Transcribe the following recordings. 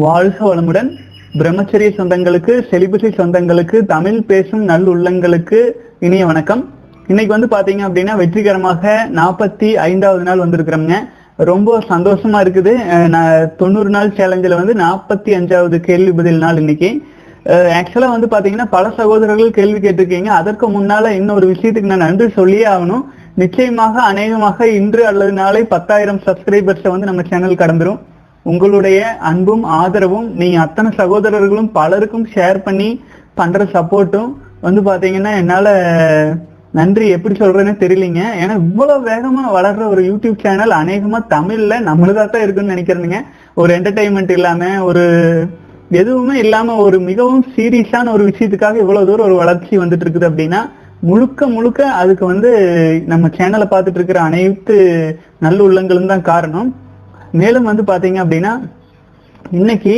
வாழ்க வளமுடன். பிரம்மச்சரிய சொந்தங்களுக்கு செலிபசி சொந்தங்களுக்கு தமிழ் பேசும் நல்லுள்ளங்களுக்கு இனிய வணக்கம். இன்னைக்கு வந்து பாத்தீங்க அப்படின்னா வெற்றிகரமாக நாற்பத்தி ஐந்தாவது நாள் வந்திருக்கிறோம்ங்க. ரொம்ப சந்தோஷமா இருக்குது. அஹ் நான் தொண்ணூறு நாள் சேலஞ்சில் வந்து நாற்பத்தி அஞ்சாவது கேள்வி பதில் நாள் இன்னைக்கு. ஆக்சுவலா வந்து பாத்தீங்கன்னா பல சகோதரர்கள் கேள்வி கேட்டிருக்கீங்க. அதற்கு முன்னால இன்னொரு விஷயத்துக்கு நான் நன்றி சொல்லியே ஆகணும். நிச்சயமாக அநேகமாக இன்று அல்லது நாளை பத்தாயிரம் சப்ஸ்கிரைபர்ஸை வந்து நம்ம சேனல் கடந்துரும். உங்களுடைய அன்பும் ஆதரவும் நீங்க அத்தனை சகோதரர்களும் பலருக்கும் ஷேர் பண்ணி பண்ற சப்போர்ட்டும் வந்து பாத்தீங்கன்னா என்னால நன்றி எப்படி சொல்றேன்னு தெரியலீங்க. ஏன்னா இவ்வளவு வேகமா வளர்ற ஒரு யூடியூப் சேனல் அநேகமா தமிழ்ல நம்மளதா தான் இருக்குன்னு நினைக்கிறேனுங்க. ஒரு என்டர்டைன்மெண்ட் இல்லாம ஒரு எதுவுமே இல்லாம ஒரு மிகவும் சீரியஸான ஒரு விஷயத்துக்காக இவ்வளவு தூரம் ஒரு வளர்ச்சி வந்துட்டு இருக்குது அப்படின்னா முழுக்க முழுக்க அதுக்கு வந்து நம்ம சேனலை பார்த்துட்டு இருக்கிற அனைத்து நல்ல உள்ளங்களும் தான் காரணம். மேலும் வந்து பாத்தீங்க அப்படின்னா இன்னைக்கு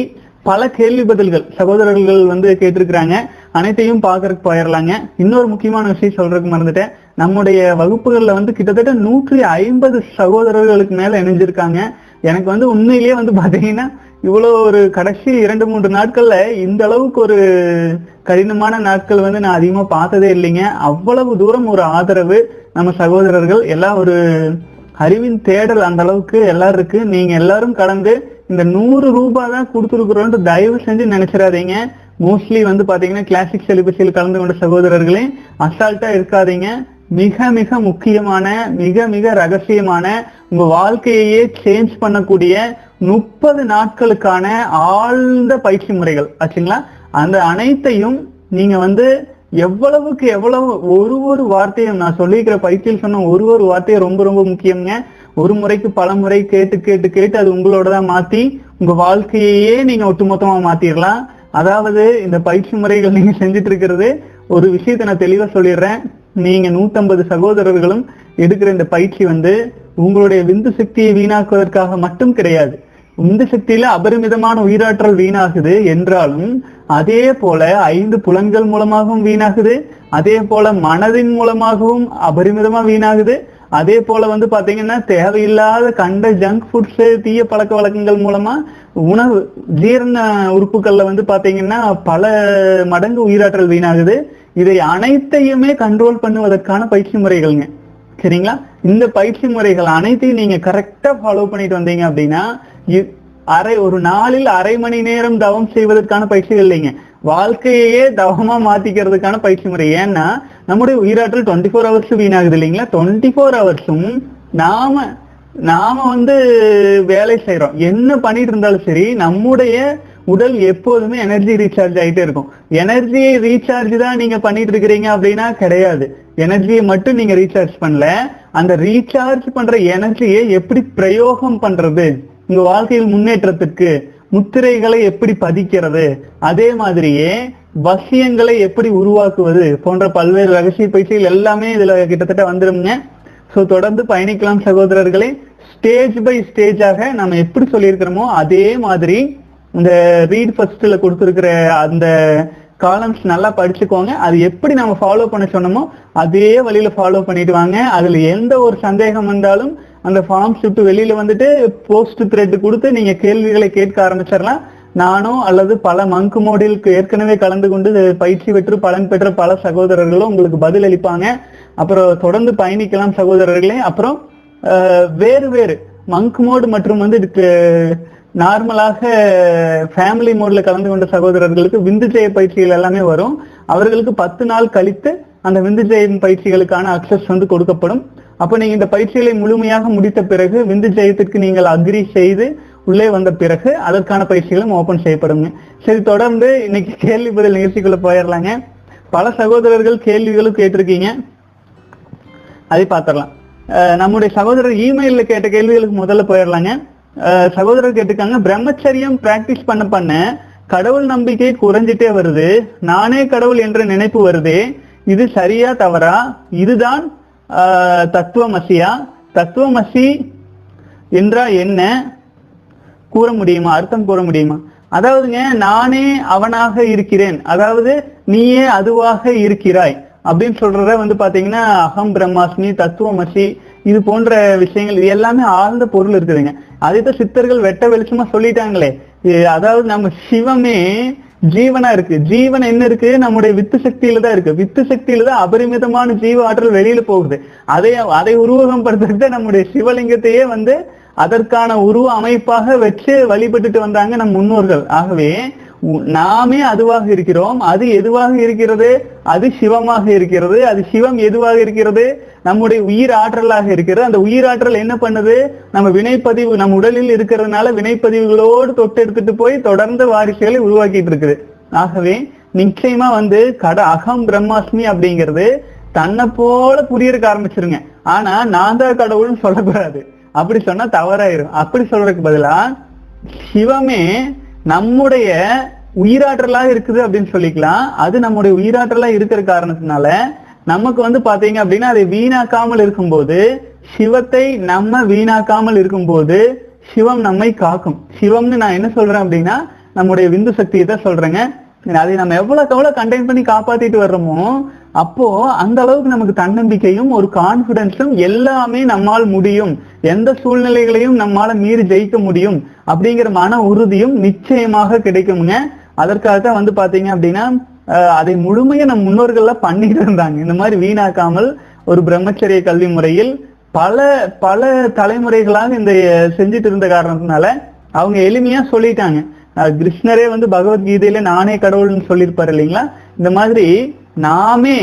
பல கேள்வி பதில்கள் சகோதரர்கள் வந்து கேட்டிருக்கிறாங்க. அனைத்தையும் பார்க்கறதுக்கு போயிடலாங்க இன்னொரு முக்கியமான விஷயம் சொல்றதுக்கு மறந்துட்டேன். நம்முடைய வகுப்புகள்ல வந்து கிட்டத்தட்ட நூற்றி ஐம்பது சகோதரர்களுக்கு மேல இணைஞ்சிருக்காங்க. எனக்கு வந்து உண்மையிலேயே வந்து பாத்தீங்கன்னா இவ்வளோ ஒரு கடைசி இரண்டு மூன்று நாட்கள்ல இந்த அளவுக்கு ஒரு கடினமான நாட்கள் வந்து நான் அதிகமா பார்த்ததே இல்லைங்க. அவ்வளவு தூரம் ஒரு ஆதரவு நம்ம சகோதரர்கள் எல்லாம் ஒரு அறிவின் தேடல் அந்த அளவுக்கு எல்லாரும் இருக்கு. நீங்க எல்லாரும் கலந்து இந்த நூறு ரூபாய் தான் கொடுத்துருக்குறோன்ட்டு தயவு செஞ்சு நினைச்சிடாதீங்க. மோஸ்ட்லி வந்து பாத்தீங்கன்னா கிளாசிக் செலிபஸில் கலந்து கொண்ட சகோதரர்களே அசால்ட்டா இருக்காதீங்க. மிக மிக முக்கியமான மிக மிக ரகசியமான உங்க வாழ்க்கையையே சேஞ்ச் பண்ணக்கூடிய முப்பது நாட்களுக்கான ஆழ்ந்த பயிற்சி முறைகள். ஆச்சுங்களா? அந்த அனைத்தையும் நீங்க வந்து எவ்வளவுக்கு எவ்வளவு ஒரு ஒரு வார்த்தையும் நான் சொல்லியிருக்கிற பயிற்சியில் சொன்ன ஒரு ஒரு வார்த்தையும் ரொம்ப ரொம்ப முக்கியங்க ஒரு முறைக்கு பல முறை கேட்டு கேட்டு கேட்டு அது உங்களோட தான் மாத்தி உங்க வாழ்க்கையையே நீங்க ஒட்டுமொத்தமா மாத்திரலாம். அதாவது இந்த பயிற்சி முறைகள் நீங்க செஞ்சுட்டு இருக்கிறது ஒரு விஷயத்தை நான் தெளிவா சொல்லிடுறேன். நீங்க நூத்தம்பது சகோதரர்களும் எடுக்கிற இந்த பயிற்சி வந்து உங்களுடைய விந்து சக்தியை வீணாக்குவதற்காக மட்டும் கிடையாது. இந்த சக்தியில அபரிமிதமான உயிராற்றல் வீணாகுது என்றாலும் அதே போல ஐந்து புலன்கள் மூலமாகவும் வீணாகுது அதே போல மனதின் மூலமாகவும் அபரிமிதமா வீணாகுது. அதே போல வந்து பாத்தீங்கன்னா தேவையில்லாத கண்ட ஜங்க் ஃபுட்ஸ் தீய பழக்க வழக்கங்கள் மூலமா உணவு ஜீரண உறுப்புகள்ல வந்து பாத்தீங்கன்னா பல மடங்கு உயிராற்றல் வீணாகுது. இதை அனைத்தையுமே கண்ட்ரோல் பண்ணுவதற்கான பயிற்சி முறைகள்ங்க. சரிங்களா? இந்த பயிற்சி முறைகள் அனைத்தையும் நீங்க கரெக்டா ஃபாலோ பண்ணிட்டு வந்தீங்க அப்படின்னா அரை ஒரு நாளில் அரை மணி நேரம் தவம் செய்வதற்கான பயிற்சிகள் இல்லைங்க. வாழ்க்கையே தவமா மாத்திக்கிறதுக்கான பயிற்சி முறை. ஏன்னா நம்முடைய உயிராற்றல் டுவெண்ட்டி ஃபோர் ஹவர்ஸ் வீணாகுது இல்லைங்களா? டுவெண்ட்டி ஃபோர் ஹவர்ஸும் நாம நாம வந்து வேலை செய்யறோம் என்ன பண்ணிட்டு இருந்தாலும் சரி நம்முடைய உடல் எப்போதுமே எனர்ஜி ரீசார்ஜ் ஆயிட்டே இருக்கும். எனர்ஜி ரீசார்ஜ் தான் நீங்க பண்ணிட்டு இருக்கிறீங்க அப்படின்னா கிடையாது. எனர்ஜியை மட்டும் நீங்க ரீசார்ஜ் பண்ணல. அந்த ரீசார்ஜ் பண்ற எனர்ஜியை எப்படி பிரயோகம் பண்றது? உங்க வாழ்க்கையில் முன்னேற்றத்துக்கு முத்திரைகளை எப்படி பதிக்கிறது? அதே மாதிரியே வசியங்களை எப்படி உருவாக்குவது போன்ற பல்வேறு ரகசிய பயிற்சிகள் எல்லாமே இதுல கிட்டத்தட்ட வந்துருங்க சோ தொடர்ந்து பயணிக்கலாம் சகோதரர்களே. ஸ்டேஜ் பை ஸ்டேஜாக நம்ம எப்படி சொல்லியிருக்கிறோமோ அதே மாதிரி இந்த ரீட் ஃபர்ஸ்ட்ல கொடுத்துருக்கிற அந்த காலம்ஸ் நல்லா படிச்சுக்கோங்க. அது எப்படி நம்ம ஃபாலோ பண்ண சொன்னோமோ அதே வழியில ஃபாலோ பண்ணிட்டு வாங்க. அதுல எந்த ஒரு சந்தேகம் வந்தாலும் அந்த ஃபார்ம் ஷிஃப்ட் வெளியில வந்துட்டு போஸ்ட் த்ரெட் கொடுத்து நீங்க கேள்விகளை கேட்க ஆரம்பிச்சிடலாம். நானும் அல்லது பல மங்கு மோடிலுக்கு ஏற்கனவே கலந்து கொண்டு பயிற்சி பெற்று பலன் பெற்ற பல சகோதரர்களும் உங்களுக்கு பதில் அளிப்பாங்க. அப்புறம் தொடர்ந்து பயணிக்கலாம் சகோதரர்களே. அப்புறம் வேறு வேறு மங்க் மோடு மற்றும் வந்து இதுக்கு நார்மலாக ஃபேமிலி மோட்ல கலந்து கொண்ட சகோதரர்களுக்கு விந்து ஜெய பயிற்சிகள் எல்லாமே வரும். அவர்களுக்கு பத்து நாள் கழித்து அந்த விந்து ஜெயம் பயிற்சிகளுக்கான அக்சஸ் வந்து கொடுக்கப்படும். அப்ப நீங்க இந்த பயிற்சிகளை முழுமையாக முடித்த பிறகு விந்து ஜெயத்திற்கு நீங்கள் அக்ரி செய்து உள்ளே வந்த பிறகு அதற்கான பயிற்சிகளும் ஓபன் செய்யப்படுங்க. சரி தொடர்ந்து இன்னைக்கு கேள்வி பதில் நிகழ்ச்சிக்குள்ள போயிடலாங்க பல சகோதரர்கள் கேள்விகளும் கேட்டிருக்கீங்க. அதை பார்த்துடலாம். நம்முடைய சகோதரர் இமெயில்ல கேட்ட கேள்விகளுக்கு முதல்ல போயிடலாங்க சகோதரர் கேட்டிருக்காங்க பிரம்மச்சரியம் பிராக்டிஸ் பண்ண பண்ண கடவுள் நம்பிக்கை குறைஞ்சிட்டே வருது. நானே கடவுள் என்ற நினைப்பு வருதே. இது சரியா தவறா? இதுதான் தத்துவமசியா? தத்துவமசி என்றா என்ன? கூற முடியுமா? அர்த்தம் கூற முடியுமா? அதாவதுங்க நானே அவனாக இருக்கிறேன். அதாவது நீயே அதுவாக இருக்கிறாய். அப்படின்னு சொல்றத வந்து பாத்தீங்கன்னா அகம் பிரம்மாஸ்மி தத்துவமசி இது போன்ற விஷயங்கள் இது எல்லாமே ஆழ்ந்த பொருள் இருக்குதுங்க. அதைத்தான் சித்தர்கள் வெட்ட வெளிச்சமா சொல்லிட்டாங்களே. அதாவது நம்ம சிவமே ஜீவனா இருக்கு. ஜீவன் என்ன இருக்கு? நம்முடைய வித்து சக்தியில தான் இருக்கு. வித்து சக்தியில தான் அபரிமிதமான ஜீவ ஆற்றல் வெளியில போகுது. அதை அதை உருவகம் படுத்துறது நம்முடைய சிவலிங்கத்தையே வந்து அதற்கான உருவ அமைப்பாக வச்சு வழிபட்டுட்டு வந்தாங்க நம் முன்னோர்கள். ஆகவே நாமே அதுவாக இருக்கிறோம். அது எதுவாக இருக்கிறது? அது சிவமாக இருக்கிறது. அது சிவம் எதுவாக இருக்கிறது? நம்முடைய உயிர் ஆற்றலாக இருக்கிறது. அந்த உயிர் ஆற்றல் என்ன பண்ணுது? நம்ம வினைப்பதிவு நம்ம உடலில் இருக்கிறதுனால வினைப்பதிவுகளோடு தொட்டு எடுத்துட்டு போய் தொடர்ந்து வாரிசுகளை உருவாக்கிட்டு இருக்குது. ஆகவே நிச்சயமா வந்து கட அகம் பிரம்மாஸ்மி அப்படிங்கிறது தன்னை போல புரியறதுக்கு ஆரம்பிச்சிருங்க. ஆனா நான் தான் கடவுள்னு சொல்லக்கூடாது. அப்படி சொன்னா தவறாயிரும். அப்படி சொல்றதுக்கு பதிலா சிவமே நம்முடைய உயிராற்றலா இருக்குது அப்படின்னு சொல்லிக்கலாம். அது நம்முடைய உயிராற்றலா இருக்கிற காரணத்தினால நமக்கு வந்து பாத்தீங்க அப்படின்னா அதை வீணாக்காமல் இருக்கும்போது சிவத்தை நம்ம வீணாக்காமல் இருக்கும்போது சிவம் நம்மை காக்கும். சிவம்னு நான் என்ன சொல்றேன் அப்படின்னா நம்முடைய விந்து சக்தியை தான் சொல்றேங்க. அதை நம்ம எவ்வளவுக்கு எவ்வளவு கண்டெயின் பண்ணி காப்பாத்திட்டு வர்றோமோ அப்போ அந்த அளவுக்கு நமக்கு தன்னம்பிக்கையும் ஒரு கான்பிடன்ஸும் எல்லாமே நம்மால் முடியும். எந்த சூழ்நிலைகளையும் நம்மால மீறி ஜெயிக்க முடியும். அப்படிங்கிற மன உறுதியும் நிச்சயமாக கிடைக்குங்க. அதற்காக தான் வந்து பாத்தீங்க அப்படின்னா அதை முழுமையா நம் முன்னோர்கள்லாம் பண்ணிட்டு இருந்தாங்க. இந்த மாதிரி வீணாக்காமல் ஒரு பிரம்மச்சரிய கல்வி முறையில் பல பல தலைமுறைகளாக இந்த செஞ்சுட்டு இருந்த காரணத்தினால அவங்க எளிமையா சொல்லிட்டாங்க. கிருஷ்ணரே வந்து பகவத்கீதையில நானே கடவுள்னு சொல்லியிருப்பாரு இல்லைங்களா? இந்த மாதிரி நாமே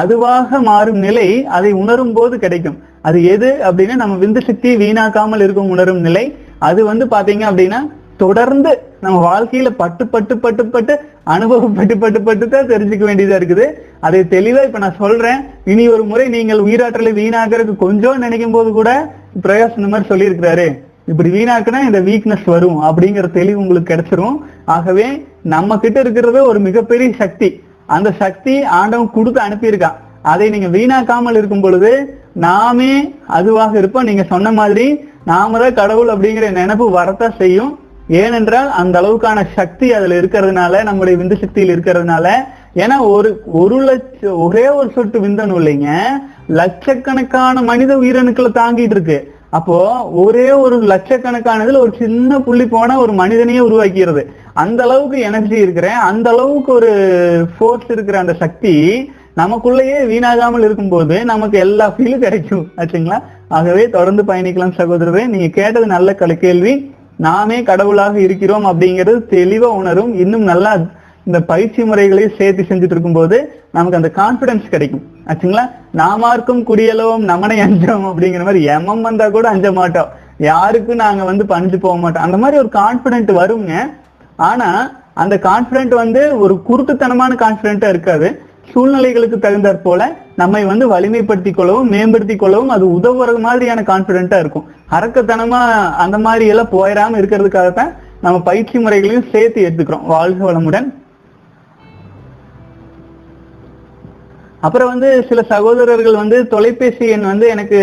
அதுவாக மாறும் நிலை அதை உணரும் போது கிடைக்கும். அது எது அப்படின்னா நம்ம விந்து சக்தி வீணாக்காமல் இருக்கும் உணரும் நிலை. அது வந்து பாத்தீங்க அப்படின்னா தொடர்ந்து நம்ம வாழ்க்கையில பட்டு பட்டு பட்டு பட்டு அனுபவப்பட்டு பட்டு பட்டு தான் தெரிஞ்சுக்க வேண்டியதா இருக்குது. அதை தெளிவா இப்ப நான் சொல்றேன். இனி ஒரு முறை நீங்கள் உயிராற்றலை வீணாக்குறதுக்கு கொஞ்சம் நினைக்கும் போது கூட பிரயாஸ் இந்த மாதிரி சொல்லியிருக்கிறாரு. இப்படி வீணாக்குனா இந்த வீக்னஸ் வரும் அப்படிங்கிற தெளிவு உங்களுக்கு கிடைச்சிரும். ஆகவே நம்ம கிட்ட இருக்கிறது ஒரு மிகப்பெரிய சக்தி. அந்த சக்தி ஆண்டவன் கொடுத்து அனுப்பியிருக்கான். அதை நீங்க வீணாக்காமல் இருக்கும் பொழுது நாமே அதுவாக இருப்போம். நீங்க சொன்ன மாதிரி நாம தான் கடவுள் அப்படிங்கிற நினைப்பு வரத்தான் செய்யும். ஏனென்றால் அந்த அளவுக்கான சக்தி அதுல இருக்கிறதுனால நம்முடைய விந்து சக்தியில் இருக்கிறதுனால ஏன்னா ஒரு ஒரு லட்ச ஒரே ஒரு சொட்டு விந்தணு இல்லைங்க. லட்சக்கணக்கான மனித உயிரணுக்களை தாங்கிட்டு இருக்கு. அப்போ ஒரே ஒரு லட்சக்கணக்கானதுல ஒரு சின்ன புள்ளி போனா ஒரு மனிதனையே உருவாக்கிறது. அந்த அளவுக்கு எனர்ஜி இருக்கிறேன் அந்த அளவுக்கு ஒரு ஃபோர்ஸ் இருக்கிற அந்த சக்தி நமக்குள்ளேயே வீணாகாமல் இருக்கும்போது நமக்கு எல்லா ஃபீலும் கிடைக்கும். ஆச்சுங்களா? ஆகவே தொடர்ந்து பயணிக்கலாம் சகோதரரே. நீங்க கேட்டது நல்ல கல கேள்வி. நாமே கடவுளாக இருக்கிறோம் அப்படிங்கிறது தெளிவா உணரும். இன்னும் நல்லா இந்த பயிற்சி முறைகளையும் சேர்த்து செஞ்சுட்டு இருக்கும்போது நமக்கு அந்த கான்பிடன்ஸ் கிடைக்கும். ஆச்சுங்களா? நாமார்க்கும் குடியலவும் நமனை அஞ்சோம் அப்படிங்கிற மாதிரி எமம் வந்தா கூட அஞ்ச மாட்டோம். யாருக்கும் நாங்க வந்து பணிஞ்சு போக மாட்டோம். அந்த மாதிரி ஒரு கான்பிடென்ட் வருங்க. ஆனா அந்த கான்பிடென்ட் வந்து ஒரு குருட்டுத்தனமான கான்பிடென்ட்டா இருக்காது. சூழ்நிலைகளுக்கு தகுந்தாற் போல நம்மை வந்து வலிமைப்படுத்திக் கொள்ளவும் மேம்படுத்திக் கொள்ளவும் அது உதவுற மாதிரியான கான்பிடென்ட்டா இருக்கும். அரக்கத்தனமா அந்த மாதிரி எல்லாம் போயிடாம இருக்கிறதுக்காகத்தான் நம்ம பயிற்சி முறைகளையும் சேர்த்து எடுத்துக்கிறோம். வாழ்க வளமுடன். அப்புறம் வந்து சில சகோதரர்கள் வந்து தொலைபேசி எண் வந்து எனக்கு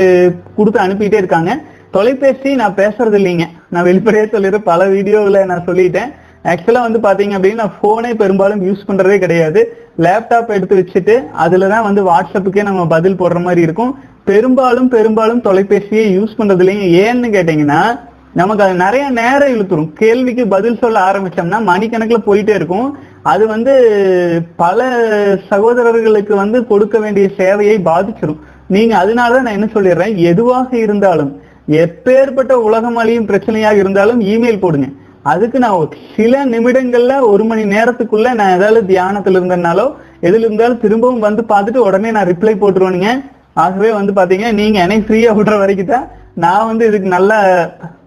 கொடுத்து அனுப்பிட்டே இருக்காங்க. தொலைபேசி நான் பேசுறது இல்லைங்க. நான் வெளிப்படையே சொல்லிடுறேன் பல வீடியோவில் நான் சொல்லிட்டேன். ஆக்சுவலா வந்து பார்த்தீங்க அப்படின்னா நான் ஃபோனே பெரும்பாலும் யூஸ் பண்றதே கிடையாது. லேப்டாப் எடுத்து வச்சுட்டு அதில் தான் வந்து வாட்ஸ்அப்புக்கே நம்ம பதில் போடுற மாதிரி இருக்கும். பெரும்பாலும் பெரும்பாலும் தொலைபேசியை யூஸ் பண்ணுறதுலையும் ஏன்னு கேட்டீங்கன்னா நமக்கு அது நிறைய நேரம் இழுத்துரும். கேள்விக்கு பதில் சொல்ல ஆரம்பிச்சோம்னா மணிக்கணக்கில் போயிட்டே இருக்கும். அது வந்து பல சகோதரர்களுக்கு வந்து கொடுக்க வேண்டிய சேவையை பாதிச்சிடும் நீங்க அதனாலதான் நான் என்ன சொல்லிடுறேன்? எதுவாக இருந்தாலும் எப்பேற்பட்ட உலகம் அழியும் பிரச்சனையாக இருந்தாலும் இமெயில் போடுங்க. அதுக்கு நான் ஒரு சில நிமிடங்கள்ல ஒரு மணி நேரத்துக்குள்ள நான் ஏதாவது தியானத்துல இருந்தனாலோ எதுல இருந்தாலும் திரும்பவும் வந்து பார்த்துட்டு உடனே நான் ரிப்ளை போட்டுருவேனுங்க. ஆகவே வந்து பாத்தீங்கன்னா நீங்க என்னை ஃப்ரீயா விடுற வரைக்கும் தான் நான் வந்து இதுக்கு நல்ல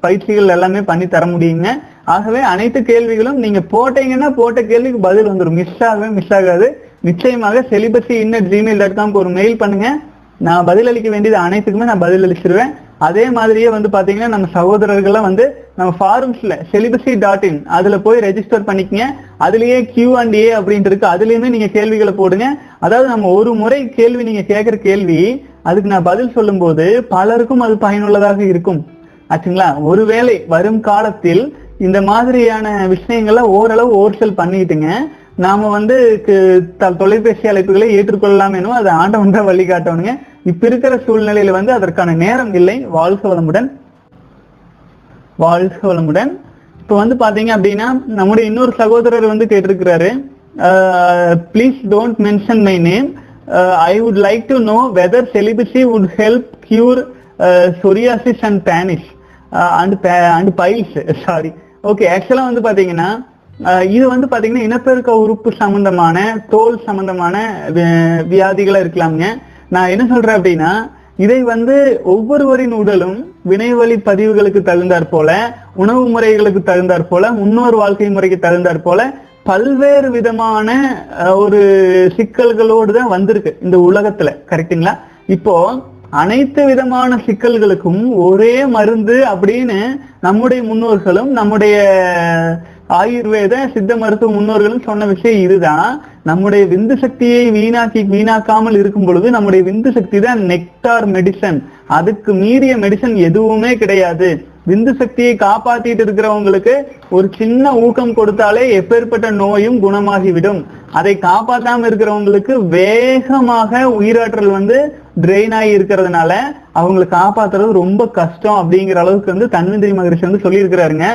பயிற்சிகள் எல்லாமே பண்ணி தர முடியுங்க. ஆகவே அனைத்து கேள்விகளும் நீங்க போட்டீங்கன்னா போட்ட கேள்விக்கு பதில் வந்துடும் மிஸ் ஆகவே மிஸ் ஆகாது. நிச்சயமாக செலிபஸி இன்னட் ஜிமெயில் டாட் காம்க்கு ஒரு மெயில் பண்ணுங்க. நான் பதிலளிக்க வேண்டியது அனைத்துக்குமே நான் பதில் அளிச்சிருவேன். அதே மாதிரியே வந்து பாத்தீங்கன்னா நம்ம சகோதரர்கள்லாம் வந்து நம்ம ஃபாரம்ஸ்ல செலிபசி டாட் இன் அதுல போய் ரெஜிஸ்டர் பண்ணிக்கங்க. அதுலயே கியூ அண்ட் ஏ அப்படின்ட்டு இருக்கு. அதுலயுமே நீங்க கேள்விகளை போடுங்க. அதாவது நம்ம ஒரு முறை கேள்வி நீங்க கேட்கிற கேள்வி அதுக்கு நான் பதில் சொல்லும்போது பலருக்கும் அது பயனுள்ளதாக இருக்கும். ஆச்சுங்களா? ஒருவேளை வரும் காலத்தில் இந்த மாதிரியான விஷயங்களை ஓரளவு ஓர்சல் பண்ணிட்டுங்க. நாம வந்து த- தொலைபேசி அழைப்புகளை ஏற்றுக்கொள்ளலாம் எனும் அது ஆண்டவன் தான் வழிகாட்டணுங்க இப்ப இருக்கிற சூழ்நிலையில வந்து அதற்கான நேரம் இல்லை. வாழ்க வளமுடன். வாழ்க வளமுடன். இப்போ வந்து பாத்தீங்க அப்படின்னா நம்முடைய இன்னொரு சகோதரர் வந்து கேட்டிருக்கிறாரு. Please don't mention my name I would like to know whether celibacy would help cure psoriasis and banish and and piles sorry okay ஆக்சுவலா வந்து பாத்தீங்கன்னா இது வந்து பாத்தீங்கன்னா இனப்பெருக்க உறுப்பு சம்பந்தமான தோல் சம்பந்தமான வி- வியாதிகளா நான் என்ன சொல்றேன் அப்படின்னா இதை வந்து ஒவ்வொருவரின் உடலும் வினைவழி பதிவுகளுக்கு தகுந்தாற் போல உணவு முறைகளுக்கு தகுந்தாற் போல முன்னோர் வாழ்க்கை முறைக்கு தகுந்தாற் போல பல்வேறு விதமான ஒரு சிக்கல்களோடு தான் வந்திருக்கு இந்த உலகத்துல. கரெக்டுங்களா இப்போ அனைத்து விதமான சிக்கல்களுக்கும் ஒரே மருந்து அப்படின்னு நம்முடைய முன்னோர்களும் நம்முடைய ஆயுர்வேத சித்த மருத்துவ முன்னோர்களும் சொன்ன விஷயம் இதுதான். நம்முடைய விந்து சக்தியை வீணாக்கி வீணாக்காமல் இருக்கும் பொழுது நம்முடைய விந்து சக்தி தான் நெக்டார் மெடிசன் அதுக்கு மீறிய மெடிசன் எதுவுமே கிடையாது. விந்து சக்தியை காப்பாத்திட்டு இருக்கிறவங்களுக்கு ஒரு சின்ன ஊக்கம் கொடுத்தாலே எப்பேற்பட்ட நோயும் குணமாகிவிடும். அதை காப்பாத்தாம இருக்கிறவங்களுக்கு வேகமாக உயிராற்றல் வந்து ட்ரெயின் ஆகி இருக்கிறதுனால அவங்களை காப்பாத்துறது ரொம்ப கஷ்டம் அப்படிங்கிற அளவுக்கு வந்து தன்வந்திரி மகரிஷி வந்து சொல்லியிருக்கிறாருங்க.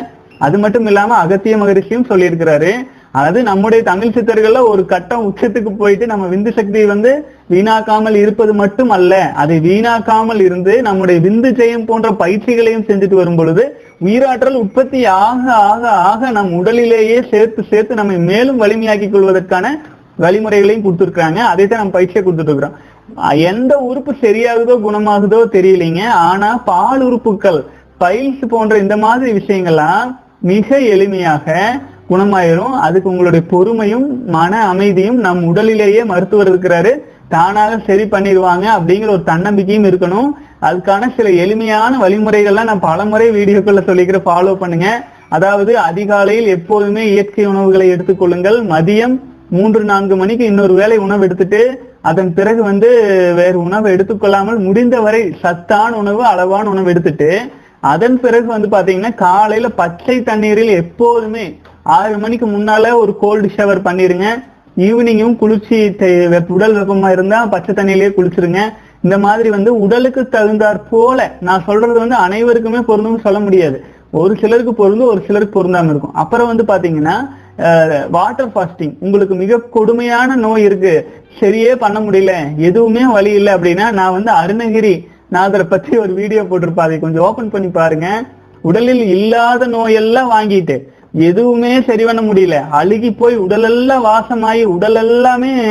அது மட்டும் இல்லாம அகத்திய மகரிஷியும் சொல்லியிருக்கிறாரு. அதாவது நம்முடைய தமிழ் சித்தர்கள்ல ஒரு கட்டம் உச்சத்துக்கு போயிட்டு நம்ம விந்து சக்தியை வந்து வீணாக்காமல் இருப்பது மட்டும் அல்ல அதை வீணாக்காமல் இருந்து நம்முடைய விந்து ஜெயம் போன்ற பயிற்சிகளையும் செஞ்சுட்டு வரும் பொழுது உயிராற்றல் உற்பத்தி ஆக ஆக ஆக நம் உடலிலேயே சேர்த்து சேர்த்து நம்மை மேலும் வலிமையாக்கிக் கொள்வதற்கான வழிமுறைகளையும் கொடுத்துருக்காங்க அதை தான் நம்ம பயிற்சியை கொடுத்துட்டு இருக்கிறோம். எந்த உறுப்பு சரியாகுதோ குணமாகுதோ தெரியலைங்க. ஆனா பால் உறுப்புகள் பைல்ஸ் போன்ற இந்த மாதிரி விஷயங்கள்லாம் மிக எளிமையாக குணமாயிரும். அதுக்கு உங்களுடைய பொறுமையும் மன அமைதியும் நம் உடலிலேயே மருத்துவர் இருக்கிறாரு. தானாக சரி பண்ணிடுவாங்க அப்படிங்கிற ஒரு தன்னம்பிக்கையும் இருக்கணும். அதுக்கான சில எளிமையான வழிமுறைகள்லாம் நான் பலமுறை வீடியோக்குள்ள சொல்லிக்கிற ஃபாலோ பண்ணுங்க. அதாவது அதிகாலையில் எப்போதுமே இயற்கை உணவுகளை எடுத்துக்கொள்ளுங்கள் மதியம் மூன்று நான்கு மணிக்கு இன்னொரு வேளை உணவு எடுத்துட்டு அதன் பிறகு வந்து வேறு உணவு எடுத்துக்கொள்ளாமல் முடிந்தவரை சத்தான உணவு அளவான உணவு எடுத்துட்டு அதன் பிறகு வந்து பாத்தீங்கன்னா காலையில பச்சை தண்ணீரில் எப்போதுமே ஆறு மணிக்கு முன்னால ஒரு கோல்டு ஷவர் பண்ணிருங்க. ஈவினிங்கும் குளிர்ச்சி உடல் வெப்பமா இருந்தா பச்சை தண்ணியிலேயே குளிச்சிருங்க. இந்த மாதிரி வந்து உடலுக்கு தகுந்தாற் போல நான் சொல்றது வந்து அனைவருக்குமே பொருந்தும் சொல்ல முடியாது. ஒரு சிலருக்கு பொருந்தும் ஒரு சிலருக்கு பொருந்தாம இருக்கும். அப்புறம் வந்து பாத்தீங்கன்னா வாட்டர் ஃபாஸ்டிங் உங்களுக்கு மிக கொடுமையான நோய் இருக்கு. சரியே பண்ண முடியல. எதுவுமே வழி இல்லை அப்படின்னா நான் வந்து அருணகிரி நாதரை பத்தி ஒரு வீடியோ போட்டிருப்பா அதை கொஞ்சம் ஓபன் பண்ணி பாருங்க. உடலில் இல்லாத நோயெல்லாம் வாங்கிட்டு எதுவுமே சரி பண்ண முடியல. அழுகி போய் உடலெல்லாம் வாசமாயி உடல் எல்லாமே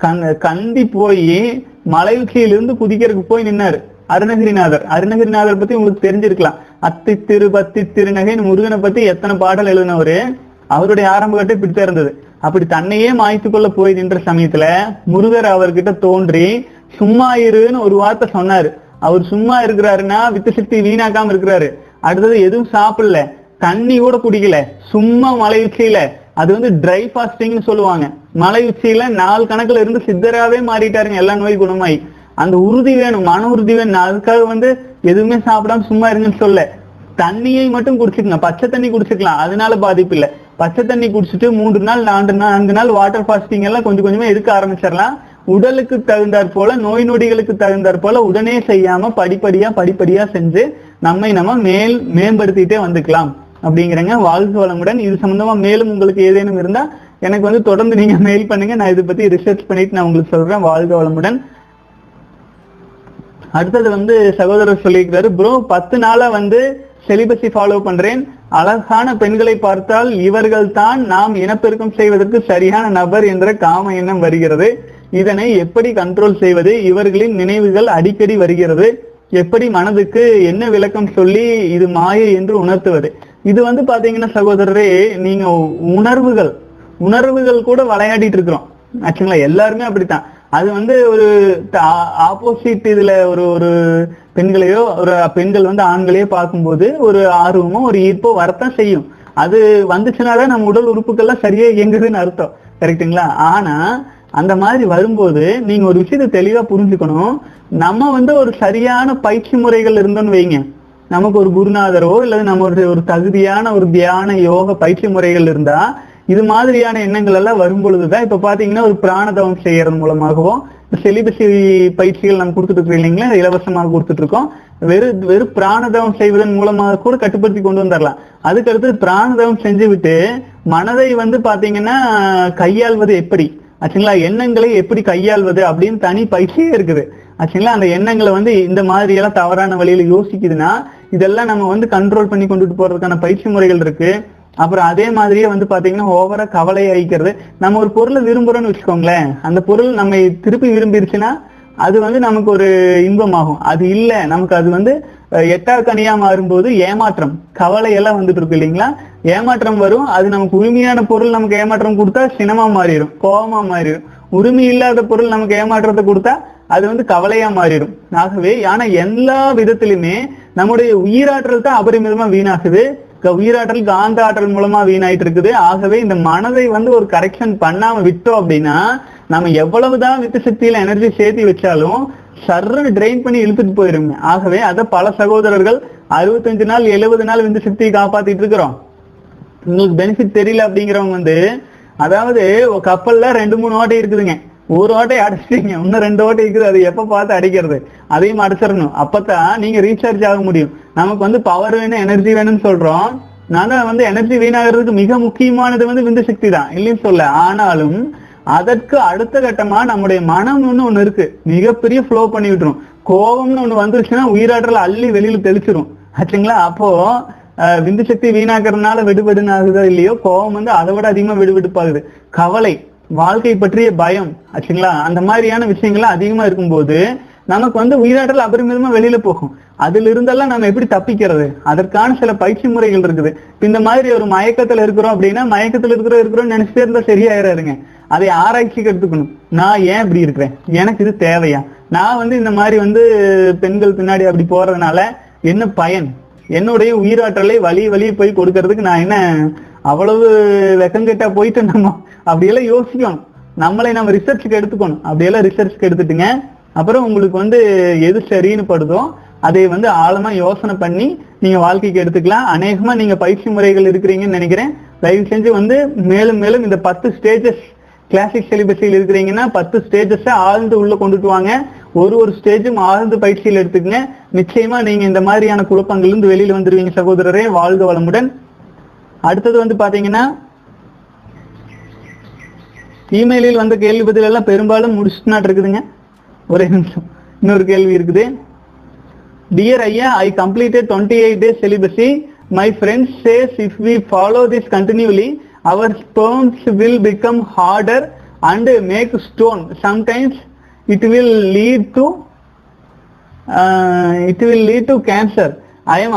கண்- கந்தி போய் மலை உச்சியிலிருந்து குதிக்கிறதுக்கு போய் நின்னாரு. அருணகிரிநாதர். அருணகிரிநாதர் பத்தி உங்களுக்கு தெரிஞ்சிருக்கலாம். அத்தி திரு பத்தி திருநகைன்னு முருகனை பத்தி எத்தனை பாடல் எழுதினவரு? அவருடைய ஆரம்ப கட்டம் இப்படித்தான் இருந்தது. அப்படி தன்னையே மாய்த்து கொள்ள போய் நின்ற சமயத்துல முருகர் அவர்கிட்ட தோன்றி சும்மா இருன்னு ஒரு வார்த்தை சொன்னாரு. அவர் சும்மா இருக்கிறாருன்னா வித்து சக்தி வீணாக்காம இருக்கிறாரு. அடுத்தது எதுவும் சாப்பிடல. தண்ணி கூட குடிக்கல. சும்மா மலை உச்சியில அது வந்து ட்ரை ஃபாஸ்டிங்னு சொல்லுவாங்க. மலை உச்சியில நாலு கணக்குல இருந்து சித்தராவே மாறிட்டாருங்க. எல்லா நோய் குணமாயி. அந்த உறுதி வேணும். மன உறுதி வேணும். அதுக்காக வந்து எதுவுமே சாப்பிடாம சும்மா இருங்கன்னு சொல்ல. தண்ணியை மட்டும் குடிச்சுக்கங்க. பச்சை தண்ணி குடிச்சுக்கலாம். அதனால பாதிப்பு இல்ல. பச்சை தண்ணி குடிச்சிட்டு மூன்று நாள் நான்கு நாள் நான்கு நாள் வாட்டர் ஃபாஸ்டிங் எல்லாம் கொஞ்சம் கொஞ்சமா எடுக்க ஆரம்பிச்சிடலாம். உடலுக்கு தகுந்தாற் போல நோய் நொடிகளுக்கு தகுந்தாற் போல உடனே செய்யாம படிப்படியா படிப்படியா செஞ்சு நம்மை நம்ம மேல் மேம்படுத்திட்டே வந்துக்கலாம். அப்படிங்கிறங்க. வாழ்க வளமுடன். இது சம்பந்தமா மேலும் உங்களுக்கு ஏதேனும் இருந்தா எனக்கு வந்து தொடர்ந்து நீங்க மெயில் பண்ணுங்க. நான் இதை பத்தி ரிசர்ச் பண்ணிட்டு நான் உங்களுக்கு சொல்றேன். வாழ்க வளமுடன். அடுத்தது வந்து சகோதரர் சொல்லியிருக்கிறாரு ப்ரோ பத்து நாளா வந்து செலிபஸை ஃபாலோ பண்றேன். அழகான பெண்களை பார்த்தால் இவர்கள் தான் நாம் இனப்பெருக்கம் செய்வதற்கு சரியான நபர் என்ற காம எண்ணம் வருகிறது. இதனை எப்படி கண்ட்ரோல் செய்வது? இவர்களின் நினைவுகள் அடிக்கடி வருகிறது. எப்படி மனதுக்கு என்ன விளக்கம் சொல்லி இது மாயை என்று உணர்த்துவது? இது வந்து பாத்தீங்கன்னா சகோதரரே நீங்க உணர்வுகள் உணர்வுகள் கூட விளையாடிட்டு இருக்கிறோம். ஆச்சுங்களா எல்லாருமே அப்படித்தான். அது வந்து ஒரு ஆப்போசிட் இதுல ஒரு ஒரு பெண்களையோ ஒரு பெண்கள் வந்து ஆண்களையோ பார்க்கும்போது ஒரு ஆர்வமோ ஒரு ஈர்ப்போ வரத்தான் செய்யும். அது வந்துச்சுனாதான் நம்ம உடல் உறுப்புகள்லாம் சரியா இயங்குதுன்னு அர்த்தம். கரெக்டுங்களா ஆனா அந்த மாதிரி வரும்போது நீங்க ஒரு விஷயத்தை தெளிவா புரிஞ்சுக்கணும். நம்ம வந்து ஒரு சரியான பயிற்சி முறைகள் இருந்தோம்னு வைங்க. நமக்கு ஒரு குருநாதரோ இல்லது நம்ம ஒரு ஒரு தகுதியான ஒரு தியான யோக பயிற்சி முறைகள் இருந்தா இது மாதிரியான எண்ணங்கள் எல்லாம் வரும் பொழுதுதான் இப்ப பாத்தீங்கன்னா ஒரு பிராணதவம் செய்யறது மூலமாகவும் செலிபசி பயிற்சிகள் நம்ம கொடுத்துட்டு இருக்கோம் இல்லைங்களா? இலவசமாக கொடுத்துட்டு இருக்கோம். வெறும் வெறும் பிராணதவம் செய்வதன் மூலமாக கூட கட்டுப்படுத்தி கொண்டு வந்துடலாம். அதுக்கு அடுத்து பிராணதவம் செஞ்சு விட்டு மனதை வந்து பாத்தீங்கன்னா கையாள்வது எப்படி? ஆச்சுங்களா? எண்ணங்களை எப்படி கையாள்வது அப்படின்னு தனி பயிற்சியே இருக்குது. ஆச்சுங்களா? அந்த எண்ணங்களை வந்து இந்த மாதிரி எல்லாம் தவறான வழியில யோசிக்குதுன்னா இதெல்லாம் நம்ம வந்து கண்ட்ரோல் பண்ணி கொண்டுட்டு போறதுக்கான பயிற்சி முறைகள் இருக்கு. அப்புறம் அதே மாதிரியே வந்து பாத்தீங்கன்னா ஓவரா கவலை அழிக்கிறது. நம்ம ஒரு பொருளை விரும்புறோம்னு வச்சுக்கோங்களேன். அந்த பொருள் நம்ம திருப்பி விரும்பிருச்சுன்னா அது வந்து நமக்கு ஒரு இன்பமாகும். அது இல்ல நமக்கு அது வந்து எட்டா கனியா மாறும்போது ஏமாற்றம் கவலை எல்லாம் வந்துட்டு இருக்கு இல்லைங்களா? ஏமாற்றம் வரும். அது நமக்கு உரிமையான பொருள் நமக்கு ஏமாற்றம் கொடுத்தா சினமா மாறிடும் கோபமா மாறிடும் உரிமை இல்லாத பொருள் நமக்கு ஏமாற்றத்தை கொடுத்தா அது வந்து கவலையா மாறிடும். ஆகவே ஆனா எல்லா விதத்திலுமே நம்முடைய உயிராற்றல் தான் அபரிமிதமா வீணாகுது. க- உயிராற்றல் காந்த ஆற்றல் மூலமா வீணாயிட்டு இருக்குது ஆகவே இந்த மனதை வந்து ஒரு கரெக்ஷன் பண்ணாம விட்டோம் அப்படின்னா நம்ம எவ்வளவுதான் வித்து சக்தியில எனர்ஜி சேர்த்து வச்சாலும் சர்ற ட்ரெயின் பண்ணி இழுத்துட்டு போயிருங்க ஆகவே அத பல சகோதரர்கள் அறுபத்தஞ்சு நாள் எழுபது நாள் விந்து சக்தியை காப்பாத்திட்டு இருக்கிறோம். உங்களுக்கு பெனிஃபிட் தெரியல அப்படிங்கிறவங்க வந்து அதாவது கப்பல்ல ரெண்டு மூணு ஓட்டை இருக்குதுங்க. ஒரு ஓட்டை அடைச்சிட்டீங்க. இன்னும் ரெண்டு ஓட்டை இருக்குது. அது எப்ப பார்த்து அடிக்கிறது? அதையும் அடைச்சிடணும். அப்பதான் நீங்க ரீசார்ஜ் ஆக முடியும். நமக்கு வந்து பவர் வேணும் எனர்ஜி வேணும்னு சொல்றோம். அதனால வந்து எனர்ஜி வீணாகிறதுக்கு மிக முக்கியமானது வந்து விந்து சக்தி தான். இல்லைன்னு சொல்ல. ஆனாலும் அதற்கு அடுத்த கட்டமா நம்முடைய மனம் ஒண்ணு ஒண்ணு இருக்கு. மிகப்பெரிய ஃப்ளோ பண்ணி விட்டுரும். கோபம்னு ஒண்ணு வந்துருச்சுன்னா உயிராற்றல் அள்ளி வெளியில தெளிச்சிரும். ஆச்சுங்களா? அப்போ விந்து சக்தி வீணாக்குறதுனால வெடுவெடுன்னு ஆகுதோ இல்லையோ கோபம் வந்து அதை விட அதிகமா வெடுவெடுப்பாகுது கவலை. வாழ்க்கை பற்றிய பயம் ஆச்சுங்களா? அந்த மாதிரியான விஷயங்கள்லாம் அதிகமா இருக்கும்போது நமக்கு வந்து உயிராற்றல் அபரிமிதமா வெளியில போகும். அதுல இருந்தெல்லாம் நம்ம எப்படி தப்பிக்கிறது? அதற்கான சில பயிற்சி முறைகள் இருக்குது. இந்த மாதிரி ஒரு மயக்கத்துல இருக்கிறோம் அப்படின்னா மயக்கத்துல இருக்கிறோம் இருக்கிறோம் நினைச்சிட்டே இருந்தா சரியாயிராருங்க அதை ஆராய்ச்சிக்கு எடுத்துக்கணும். நான் ஏன் இப்படி இருக்கிறேன்? எனக்கு இது தேவையா? நான் வந்து இந்த மாதிரி வந்து பெண்கள் பின்னாடி அப்படி போறதுனால என்ன பயன்? என்னுடைய உயிராற்றலை வழி வழி போய் கொடுக்கறதுக்கு நான் என்ன அவ்வளவு வெக்கங்கெட்டா போயிட்டு நம்ம அப்படியெல்லாம் யோசிக்கணும். நம்மளை நம்ம ரிசர்ச்சுக்கு எடுத்துக்கணும். அப்படியெல்லாம் ரிசர்ச்சுக்கு எடுத்துட்டுங்க. அப்புறம் உங்களுக்கு வந்து எது சரின்னு படுதோ அதை வந்து ஆழமா யோசனை பண்ணி நீங்க வாழ்க்கைக்கு எடுத்துக்கலாம். அநேகமா நீங்க பயிற்சி முறைகள் இருக்கிறீங்கன்னு நினைக்கிறேன். தயவு செஞ்சு வந்து மேலும் மேலும் இந்த பத்து ஸ்டேஜஸ் கிளாசிக் சிலிபஸில் இருக்கிறீங்கன்னா பத்து ஸ்டேஜஸ் ஆழ்ந்து உள்ள கொண்டுட்டு வாங்க. ஒரு ஒரு ஸ்டேஜும் ஆழ்ந்து பயிற்சியில் எடுத்துக்கங்க. நிச்சயமா நீங்க இந்த மாதிரியான குழப்பங்கள்ல இருந்து வெளியில வந்துருவீங்க சகோதரரே. வாழ்க வளமுடன். அடுத்தது வந்து பார்த்தீங்கன்னா இமெயிலில் வந்த கேள்வி பதில் எல்லாம் பெரும்பாலும் முடிச்சுட்டு இருக்குதுங்க ஒரே நிமிஷம் இன்னொரு கேள்வி இருக்குது டியர் ஐயா I completed twenty eight days celibacy my friends says if we follow this continuously our sperms will become harder and make stone sometimes it will lead to it will lead to cancer I am am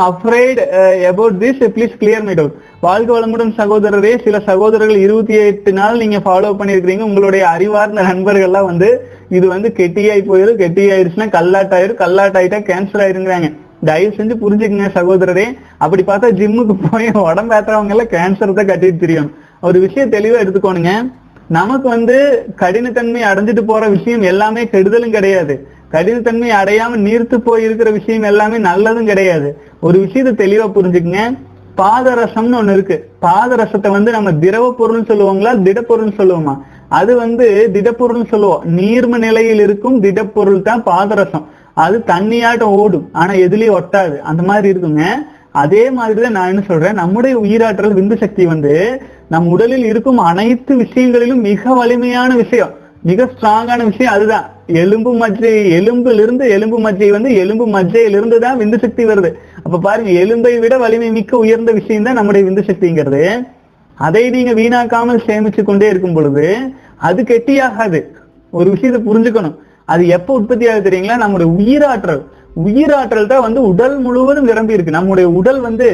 about this uh, about clear my doubt வாழ்க வளமுடன் சகோதரரே சில சகோதரர்கள் இருபத்தி எட்டு நாள் நீங்க follow பண்ணிருக்கீங்க உங்களுடைய அறிவார்ந்த நண்பர்கள்லாம் வந்து இது வந்து கெட்டியாய் போயிடும் கெட்டியாயிருச்சுன்னா கல்லாட்டாயிரும் கல்லாட்டாயிட்டா கேன்சர் ஆயிருங்கிறாங்க. தயவு செஞ்சு புரிஞ்சுக்கங்க சகோதரரே. அப்படி பார்த்தா ஜிம்முக்கு போய் உடம்பேத்துறவங்க எல்லாம் கேன்சர் தான் கட்டிட்டு தெரியும். ஒரு விஷயம் தெளிவா எடுத்துக்கோணுங்க. நமக்கு வந்து கடினத்தன்மை அடைஞ்சிட்டு போற விஷயம் எல்லாமே கெடுதலும் கிடையாது. கடினத்தன்மை அடையாம நீர்த்து போயிருக்கிற விஷயம் எல்லாமே நல்லதும் கிடையாது. ஒரு விஷயத்தை தெளிவா புரிஞ்சுக்குங்க. பாதரசம்னு ஒண்ணு இருக்கு. பாதரசத்தை வந்து நம்ம திரவ பொருள் சொல்லுவோங்களா? திடப்பொருள் சொல்லுவோமா? அது வந்து திடப்பொருள் சொல்லுவோம். நீர்ம நிலையில் இருக்கும் திடப்பொருள் தான் பாதரசம். அது தண்ணியாட்டம் ஓடும். ஆனா எதுலயும் ஒட்டாது. அந்த மாதிரி இருக்குங்க. அதே மாதிரிதான் நான் என்ன சொல்றேன்? நம்முடைய உயிராற்றல் விந்து சக்தி வந்து நம் உடலில் இருக்கும் அனைத்து விஷயங்களிலும் மிக வலிமையான விஷயம். மிக ஸ்ட்ராங்கான விஷயம் அதுதான். எலும்பு மஜ்ஜை எலும்புல இருந்து எலும்பு மஜ்ஜை வந்து எலும்பு மஜ்ஜையிலிருந்து தான் விந்து சக்தி வருது. அப்ப பாருங்க எலும்பை விட வலிமை மிக்க உயர்ந்த விஷயம் தான் நம்முடைய விந்து சக்திங்கிறது. அதை நீங்க வீணாக்காமல் சேமிச்சு கொண்டே இருக்கும் பொழுது அது கெட்டியாகாது. ஒரு விஷயத்தை புரிஞ்சுக்கணும். அது எப்ப உற்பத்தி ஆகுது தெரியுங்களா? நம்முடைய உயிராற்றல். உயிராற்றல் தான் வந்து உடல் முழுவதும் நிரம்பி இருக்கு நம்முடைய உடல் வந்து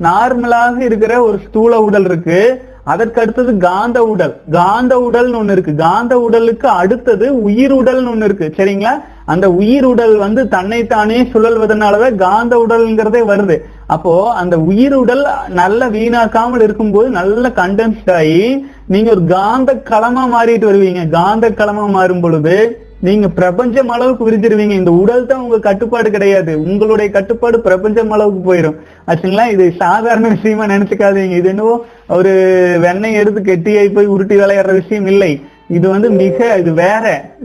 நார்மலாக இருக்கிற ஒரு ஸ்தூல உடல் இருக்கு. அதற்கு அடுத்தது காந்த உடல். காந்த உடல்னு ஒண்ணு இருக்கு. காந்த உடலுக்கு அடுத்தது உயிர் உடல்னு ஒண்ணு இருக்கு. சரிங்களா? அந்த உயிர் உடல் வந்து தன்னைத்தானே சுழல்வதனாலதான் காந்த உடல்ங்கிறதே வருது. அப்போ அந்த உயிர் உடல் நல்ல வீணாக்காமல் இருக்கும்போது நல்ல கண்டென்ஸ்ட் ஆகி நீங்க ஒரு காந்த களமா மாறிட்டு வருவீங்க. காந்த களமா மாறும் பொழுது நீங்க பிரபஞ்சம் அளவுக்கு விரிஞ்சிருவீங்க. இந்த உடல் தான் உங்க கட்டுப்பாடு கிடையாது. உங்களுடைய கட்டுப்பாடு பிரபஞ்சம் அளவுக்கு போயிடும் ஆச்சுங்களா? இது சாதாரண விஷயமா நினைச்சுக்காதீங்க. இது என்னவோ ஒரு வெண்ணெய் எடுத்து கெட்டியாய் போய் உருட்டி விளையாடுற விஷயம் இல்லை. இது வந்து மிக இது வேற.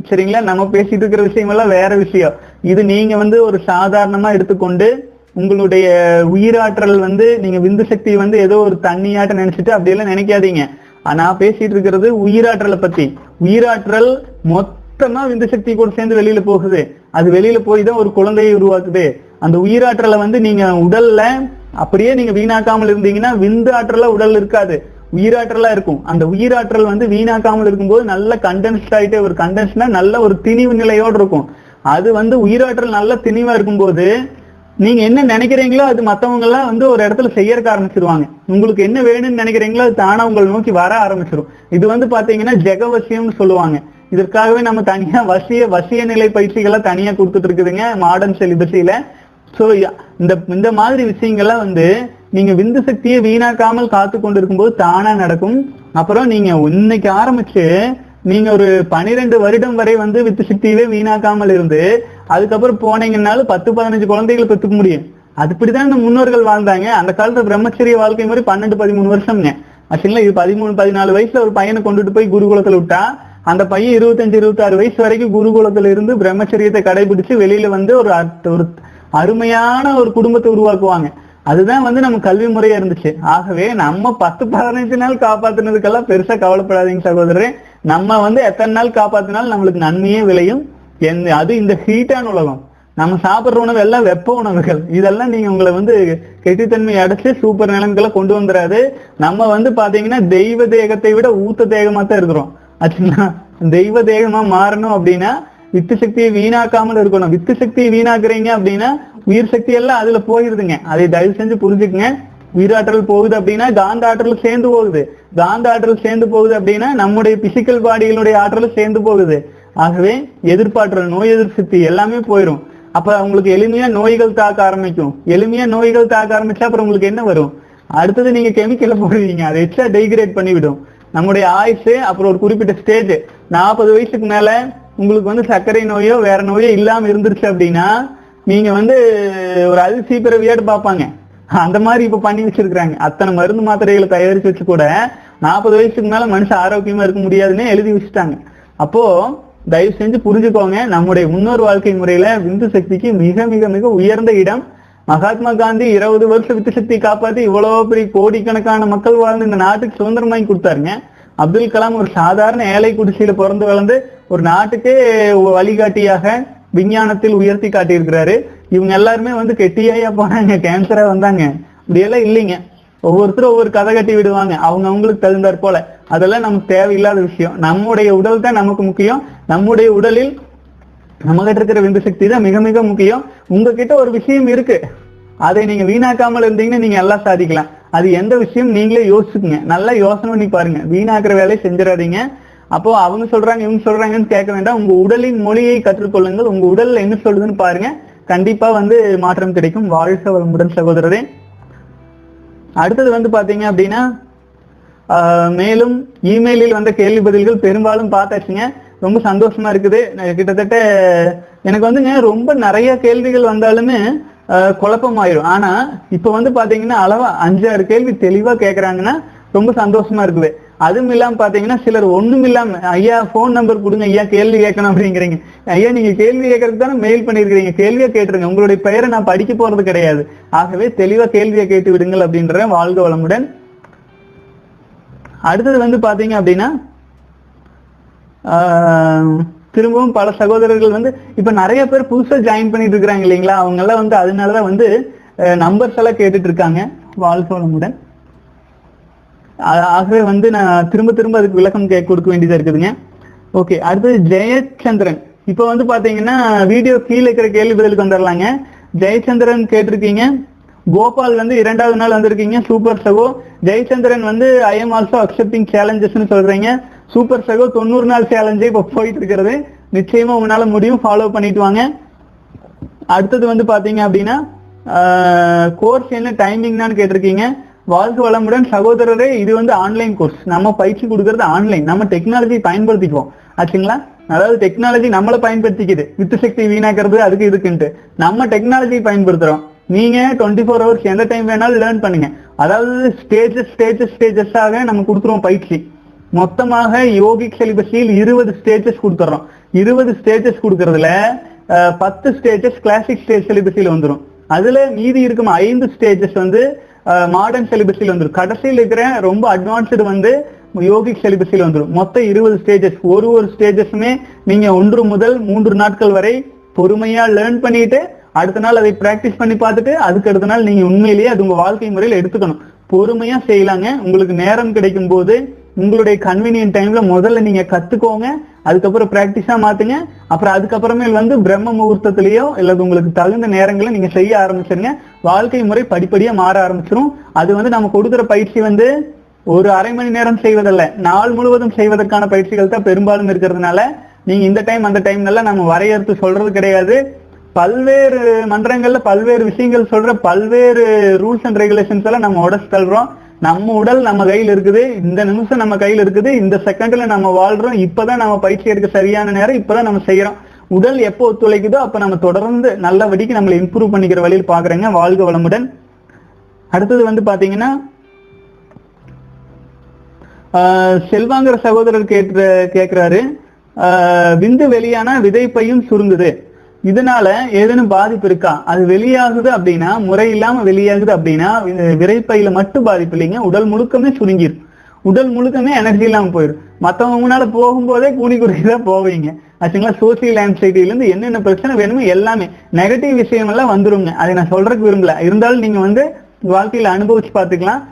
சரிங்களா? நம்ம பேசிட்டு இருக்கிற விஷயம் எல்லாம் வேற விஷயம். இது நீங்க வந்து ஒரு சாதாரணமா எடுத்துக்கொண்டு உங்களுடைய உயிராற்றல் வந்து நீங்க விந்து சக்தி வந்து ஏதோ ஒரு தண்ணியாட்ட நினைச்சிட்டு அப்படியெல்லாம் நினைக்காதீங்க. ஆனா பேசிட்டு இருக்கிறது உயிராற்றலை பத்தி. உயிராற்றல் மொத்த மட்டும்தான் விந்து சக்தி கூட சேர்ந்து வெளியில போகுது. அது வெளியில போய் தான் ஒரு குழந்தையை உருவாக்குது. அந்த உயிராற்றலை வந்து நீங்க உடல்ல அப்படியே நீங்க வீணாக்காமல் இருந்தீங்கன்னா விந்து ஆற்றலா உடல் இருக்காது. உயிராற்றலா இருக்கும். அந்த உயிராற்றல் வந்து வீணாக்காமல் இருக்கும்போது நல்ல கண்டென்ஸ்ட் ஆயிட்டே ஒரு கண்டென்ஸ்னா நல்ல ஒரு திணிவு நிலையோடு இருக்கும். அது வந்து உயிராற்றல் நல்ல திணிவா இருக்கும்போது நீங்க என்ன நினைக்கிறீங்களோ அது மத்தவங்க எல்லாம் வந்து ஒரு இடத்துல செய்யறக்க ஆரம்பிச்சிருவாங்க. உங்களுக்கு என்ன வேணும்னு நினைக்கிறீங்களோ அது தானா உங்களை நோக்கி வர ஆரம்பிச்சிடும் இது வந்து பாத்தீங்கன்னா ஜெகவசியம்னு சொல்லுவாங்க. இதற்காகவே நம்ம தனியா வசிய வசிய நிலை பயிற்சிகளை தனியா கொடுத்துட்டு இருக்குதுங்க மாடர்ன் செலிபஸில சோ இந்த இந்த மாதிரி விஷயங்கள்லாம் வந்து நீங்க விந்து சக்தியை வீணாக்காமல் காத்து கொண்டு இருக்கும்போது தானா நடக்கும். அப்புறம் நீங்க இன்னைக்கு ஆரம்பிச்சு நீங்க ஒரு பனிரெண்டு வருடம் வரை வந்து வித்து சக்தியவே வீணாக்காமல் இருந்து அதுக்கப்புறம் போனீங்கன்னாலும் பத்து பதினஞ்சு குழந்தைகளை பெற்றுக்க முடியும். அதுபடிதான் இந்த முன்னோர்கள் வாழ்ந்தாங்க. அந்த காலத்துல பிரம்மச்சரிய வாழ்க்கை மாதிரி பன்னெண்டு பதிமூணு வருஷம்ங்க. ஆக்சுவலா இது பதிமூணு பதினாலு வயசுல ஒரு பையனை கொண்டுட்டு போய் குருகுலத்துல விட்டா அந்த பையன் இருபத்தஞ்சு இருபத்தாறு வயசு வரைக்கும் குருகுலத்துல இருந்து பிரம்மச்சரியத்தை கடைபிடிச்சு வெளியில வந்து ஒரு ஒரு அருமையான ஒரு குடும்பத்தை உருவாக்குவாங்க. அதுதான் வந்து நம்ம கல்வி முறையா இருந்துச்சு. ஆகவே நம்ம பத்து பதினஞ்சு நாள் காப்பாத்துனதுக்கெல்லாம் பெருசா கவலைப்படாதீங்க சகோதரரே. நம்ம வந்து எத்தனை நாள் காப்பாத்தினாலும் நம்மளுக்கு நன்மையே விளையும். எந்த- அது இந்த ஹீட்டான உலகம். நம்ம சாப்பிடுற உணவு எல்லாம் வெப்ப உணவுகள். இதெல்லாம் நீங்க உங்களை வந்து கெட்டித்தன்மை அடைச்சு சூப்பர் நிலைமைகளை கொண்டு வந்துடாது நம்ம வந்து பாத்தீங்கன்னா தெய்வ தேகத்தை விட ஊத்த தேகமா தான் இருக்கிறோம். தெய்வ தேகமா மாறணும் அப்படின்னா வித்து சக்தியை வீணாக்காமல் இருக்கணும். வித்து சக்தியை வீணாக்குறீங்க அப்படின்னா உயிர் சக்தி எல்லாம் அதுல போயிருதுங்க. அதை தயவு செஞ்சு புரிஞ்சுக்குங்க. உயிராற்றல் போகுது அப்படின்னா காந்த ஆற்றல் சேர்ந்து போகுது. காந்த ஆற்றல் சேர்ந்து போகுது அப்படின்னா நம்முடைய பிசிக்கல் பாடிகளுடைய ஆற்றல் சேர்ந்து போகுது. ஆகவே எதிர்ப்பாற்றல் நோய் எதிர்ப்பு சக்தி எல்லாமே போயிடும் அப்ப உங்களுக்கு எளிமையா நோய்கள் தாக்க ஆரம்பிக்கும். எளிமையா நோய்கள் தாக்க ஆரம்பிச்சா அப்புறம் உங்களுக்கு என்ன வரும்? அடுத்தது நீங்க கெமிக்கல போடுவீங்க. அதை எச்சா டெய்கிரேட் பண்ணிவிடும். நம்முடைய ஆயுசு அப்புறம் ஒரு குறிப்பிட்ட ஸ்டேஜ் நாற்பது வயசுக்கு மேல உங்களுக்கு வந்து சர்க்கரை நோயோ வேற நோயோ இல்லாம இருந்துருச்சு அப்படின்னா நீங்க வந்து ஒரு அதிர்ச்சி பிறவியாட்டு பார்ப்பாங்க. அந்த மாதிரி இப்ப பண்ணி வச்சிருக்கிறாங்க. அத்தனை மருந்து மாத்திரைகளை தயாரிச்சு வச்சு கூட நாற்பது வயசுக்கு மேல மனுஷன் ஆரோக்கியமா இருக்க முடியாதுன்னு எழுதி வச்சுட்டாங்க. அப்போ தயவு செஞ்சு புரிஞ்சுக்கோங்க நம்முடைய முன்னோர் வாழ்க்கை முறையில விந்து சக்திக்கு மிக மிக மிக உயர்ந்த இடம் மகாத்மா காந்தி இருபது வருஷம் வித்து சக்தி காப்பாத்தி இவ்வளவு பெரிய கோடிக்கணக்கான மக்கள் வாழ்ந்து இந்த நாட்டுக்கு சுதந்திரம் வாங்கி கொடுத்தாருங்க. அப்துல் கலாம் ஒரு சாதாரண ஏழை குடிசையில பிறந்து வளர்ந்து ஒரு நாட்டுக்கே வழிகாட்டியாக விஞ்ஞானத்தில் உயர்த்தி காட்டியிருக்கிறாரு. இவங்க எல்லாருமே வந்து கெட்டியாயா போனாங்க கேன்சரா வந்தாங்க. இப்படியெல்லாம் இல்லைங்க. ஒவ்வொருத்தரும் ஒவ்வொரு கதை கட்டி விடுவாங்க. அவங்க அவங்களுக்கு தகுந்தாற் போல. அதெல்லாம் நமக்கு தேவையில்லாத விஷயம். நம்முடைய உடல் தான் நமக்கு முக்கியம். நம்முடைய உடலில் நம்ம கிட்ட இருக்கிற விந்து சக்தி தான் மிக மிக முக்கியம். உங்ககிட்ட ஒரு விஷயம் இருக்கு. அதை நீங்க வீணாக்காமல் இருந்தீங்கன்னா நீங்க எல்லாம் சாதிக்கலாம். அது எந்த விஷயம் நீங்களே யோசிச்சுக்குங்க. நல்லா யோசனை பண்ணி பாருங்க. வீணாக்குற வேலையை செஞ்சிடாதீங்க. அப்போ அவங்க சொல்றாங்க இவங்க சொல்றாங்கன்னு கேட்க வேண்டாம். உங்க உடலின் மொழியை கற்றுக்கொள்ளுங்கள். உங்க உடல்ல என்ன சொல்லுதுன்னு பாருங்க. கண்டிப்பா வந்து மாற்றம் கிடைக்கும். வாழ்க வளமுடன் சகோதரரே. அடுத்தது வந்து பாத்தீங்க அப்படின்னா மேலும் இமெயிலில் வந்த கேள்வி பதில்கள் பெரும்பாலும் பார்த்தாச்சுங்க. ரொம்ப சந்தோஷமா இருக்குது. கிட்டத்தட்ட எனக்கு வந்துங்க ரொம்ப நிறைய கேள்விகள் வந்தாலுமே ஆஹ் குழப்பமாயிரும். ஆனா இப்ப வந்து பாத்தீங்கன்னா அளவா அஞ்சாறு கேள்வி தெளிவா கேக்குறாங்கன்னா ரொம்ப சந்தோஷமா இருக்குது. அதுவும் இல்லாம பாத்தீங்கன்னா சிலர் ஒண்ணும் இல்லாம ஐயா போன் நம்பர் கொடுங்க ஐயா கேள்வி கேட்கணும் அப்படிங்கிறீங்க. ஐயா நீங்க கேள்வி கேட்கறதுக்கு தானே மெயில் பண்ணிருக்கீங்க கேள்வியா கேட்டுருங்க. உங்களுடைய பெயரை நான் படிக்க போறது கிடையாது. ஆகவே தெளிவா கேள்வியை கேட்டு விடுங்கள் அப்படின்ற வாழ்க வளமுடன். அடுத்தது வந்து பாத்தீங்க அப்படின்னா திரும்பவும் பல சகோதரர்கள் வந்து இப்ப நிறைய பேர் புதுசா ஜாயின் பண்ணிட்டு இருக்காங்க இல்லைங்களா? அவங்க எல்லாம் வந்து அதனாலதான் வந்து நம்பர்ஸ் எல்லாம் கேட்டுட்டு இருக்காங்க வாழ்க ஆகவே வந்து நான் திரும்ப திரும்ப அதுக்கு விளக்கம் கே கொடுக்க வேண்டியதா இருக்குதுங்க. ஓகே அடுத்தது ஜெயச்சந்திரன். இப்போ வந்து பாத்தீங்கன்னா வீடியோ கீழே இருக்கிற கேள்வி பதிலுக்கு வந்துடலாங்க ஜெயச்சந்திரன் கேட்டிருக்கீங்க. கோபால் வந்து இரண்டாவது நாள் வந்திருக்கீங்க சூப்பர் சகோ. ஜெயச்சந்திரன் வந்து ஐ எம் ஆல்சோ அக்செப்டிங் சேலஞ்சஸ்னு சொல்றீங்க. சூப்பர் சகோ தொண்ணூறு நாள் சேலஞ்சே இப்போ போயிட்டு இருக்கிறது. நிச்சயமா உங்களால முடியும். ஃபாலோ பண்ணிட்டு வாங்க. அடுத்தது வந்து பாத்தீங்க அப்படின்னா கோர்ஸ் என்ன டைமிங் தான் கேட்டிருக்கீங்க. வாழ்க வளமுடன் சகோதரரே இது வந்து ஆன்லைன் கோர்ஸ் நம்ம பயிற்சி கொடுக்கறது ஆன்லைன் நம்ம டெக்னாலஜி பயன்படுத்திக்குவோம். ஆச்சுங்களா? அதாவது டெக்னாலஜி நம்மளை பயன்படுத்திக்குது. வித்து சக்தி வீணாக்கிறது அதுக்கு இதுக்குன்ட்டு. நம்ம டெக்னாலஜி பயன்படுத்துறோம். நீங்க டுவெண்ட்டி ஃபோர் ஹவர்ஸ் எந்த டைம் வேணாலும் லேர்ன் பண்ணுங்க. அதாவது ஸ்டேஜஸ் ஸ்டேஜஸ் ஸ்டேஜஸாக நம்ம கொடுத்துருவோம் பயிற்சி. மொத்தமாக யோகிக் செலிபஸில் இருபது ஸ்டேஜஸ் கொடுத்துறோம். இருபது ஸ்டேஜஸ் கொடுக்கறதுல பத்து ஸ்டேஜஸ் கிளாசிக் ஸ்டேஜ் செலிபஸில் வந்துரும். அதுல மீதி இருக்கும் ஐந்து ஸ்டேஜஸ் வந்து மாடர்ன் செலிபஸில் வந்துடும் கடைசியில் இருக்கிற ரொம்ப அட்வான்ஸ்டு வந்து யோகிக் செலிபஸில் வந்துரும். மொத்தம் இருபது ஸ்டேஜஸ் ஒரு ஒரு ஸ்டேஜஸுமே நீங்க ஒன்று முதல் மூன்று நாட்கள் வரை பொறுமையா லேர்ன் பண்ணிட்டு அடுத்த நாள் அதை பிராக்டிஸ் பண்ணி பார்த்துட்டு அதுக்கு அடுத்த நாள் நீங்க உண்மையிலேயே அது உங்க வாழ்க்கை முறையில் எடுத்துக்கணும். பொறுமையா செய்யலாங்க. உங்களுக்கு நேரம் கிடைக்கும் போது உங்களுடைய கன்வீனியன்ட் டைம்ல முதல்ல நீங்க கத்துக்கோங்க அதுக்கப்புறம் பிராக்டிஸா மாத்துங்க அப்புறம் அதுக்கப்புறமே வந்து பிரம்ம முகூர்த்தத்திலேயோ இல்லது உங்களுக்கு தகுந்த நேரங்களை நீங்க செய்ய ஆரம்பிச்சிருங்க. வாழ்க்கை முறை படிப்படியா மாற ஆரம்பிச்சிரும். அது வந்து நம்ம கொடுக்குற பயிற்சி வந்து ஒரு அரை மணி நேரம் செய்வதல்ல நாள் முழுவதும் செய்வதற்கான பயிற்சிகள் தான் பெரும்பாலும் இருக்கிறதுனால நீங்க இந்த டைம் அந்த டைம்ல நம்ம வரையறுத்து சொல்றது கிடையாது. பல்வேறு மன்றங்கள்ல பல்வேறு விஷயங்கள் சொல்ற பல்வேறு ரூல்ஸ் அண்ட் ரெகுலேஷன்ஸ் எல்லாம் நம்ம உடச்சு தள்ளுறோம். நம்ம உடல் நம்ம கையில் இருக்குது இந்த நிமிஷம் நம்ம கையில் இருக்குது இந்த செகண்ட்ல நம்ம வாழ்றோம் இப்பதான் நம்ம பயிற்சி எடுக்க சரியான நேரம் இப்பதான் நம்ம செய்யறோம். உடல் எப்போ ஒத்துழைக்குதோ அப்ப நம்ம தொடர்ந்து நல்லபடிக்கு நம்மளை இம்ப்ரூவ் பண்ணிக்கிற வழியில் பாக்குறேங்க வாழ்க வளமுடன். அடுத்தது வந்து பாத்தீங்கன்னா செல்வாங்கிற சகோதரர் கேட்கிற கேட்கிறாரு. விந்து வெளியான விதைப்பையும் சுருங்குது. இதனால ஏதேனும் பாதிப்பு இருக்கா? அது வெளியாகுது அப்படின்னா முறை இல்லாம வெளியாகுது அப்படின்னா விரைப்பையில மட்டும் பாதிப்பு இல்லைங்க. உடல் முழுக்கமே சுருங்கிரும். உடல் முழுக்கமே எனர்ஜி இல்லாம போயிடும் மத்தவங்க முன்னால போகும்போதே கூனி குறுக்கி தான் போவீங்க. ஆச்சுங்களா? சோசியல் ஆன்சைட்டில இருந்து என்னென்ன பிரச்சனை வேணுமோ எல்லாமே நெகட்டிவ் விஷயம் எல்லாம் வந்துருங்க. அதை நான் சொல்றதுக்கு விரும்பல. இருந்தாலும் நீங்க வந்து வாழ்க்கையில அனுபவிச்சு பாத்துக்கலாம்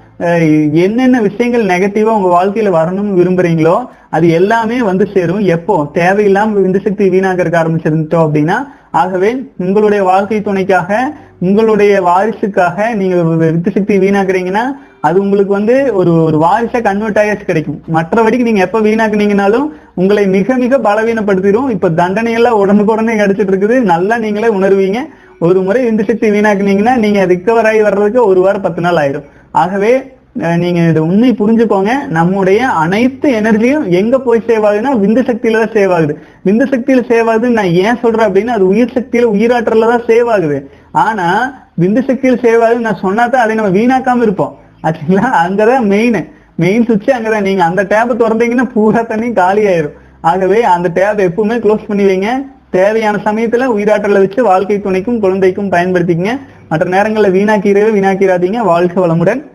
என்னென்ன விஷயங்கள் நெகட்டிவா உங்க வாழ்க்கையில வரணும்னு விரும்புறீங்களோ அது எல்லாமே வந்து சேரும். எப்போ? தேவையில்லாம விந்து சக்தி வீணாக்கிறதுக்கு ஆரம்பிச்சிருந்தோம் அப்படின்னா ஆகவே உங்களுடைய வாழ்க்கை துணைக்காக உங்களுடைய வாரிசுக்காக நீங்க வித்து சக்தி வீணாக்குறீங்கன்னா அது உங்களுக்கு வந்து ஒரு ஒரு வாரிசா கன்வெர்ட் ஆயாச்சு கிடைக்கும். மற்றபடிக்கு நீங்க எப்ப வீணாக்குனீங்கனாலும் உங்களை மிக மிக பலவீனப்படுத்திடும் இப்ப தண்டனை எல்லாம் உடனுக்குடனே கிடைச்சிட்டு இருக்குது நல்லா நீங்களே உணர்வீங்க. ஒரு முறை விந்து சக்தி வீணாக்குனீங்கன்னா நீங்க ரிக்கவர் ஆகி வர்றதுக்கு ஒரு வாரம் பத்து நாள் ஆயிரும். ஆகவே நீங்க இது உண்மை புரிஞ்சுக்கோங்க. நம்முடைய அனைத்து எனர்ஜியும் எங்க போய் சேவ் ஆகுதுன்னா விந்து சக்தியில தான் சேவ் ஆகுது. விந்து சக்தியில சேவ் ஆகுதுன்னு நான் ஏன் சொல்றேன் அப்படின்னா அது உயிர் சக்தியில உயிராற்றல தான் சேவ் ஆகுது. ஆனா விந்து சக்தியில் சேவ் ஆகுதுன்னு நான் சொன்னா தான் அதை நம்ம வீணாக்காம இருப்போம். ஆச்சுங்களா? அங்கதான் மெயின் மெயின் சுவிட்ச் அங்கதான். நீங்க அந்த டேப் திறந்தீங்கன்னா பூரா தண்ணி காலி ஆயிரும். ஆகவே அந்த டேப் எப்பவுமே க்ளோஸ் பண்ணி வைங்க. தேவையான சமயத்துல உயிராற்றலை வச்சு வாழ்க்கை துணைக்கும் குழந்தைக்கும் பயன்படுத்திக்கங்க. மற்ற நேரங்களில் வீணாக்கிறவே வீணாக்கிறாதீங்க. வாழ்க்கை வளமுடன்.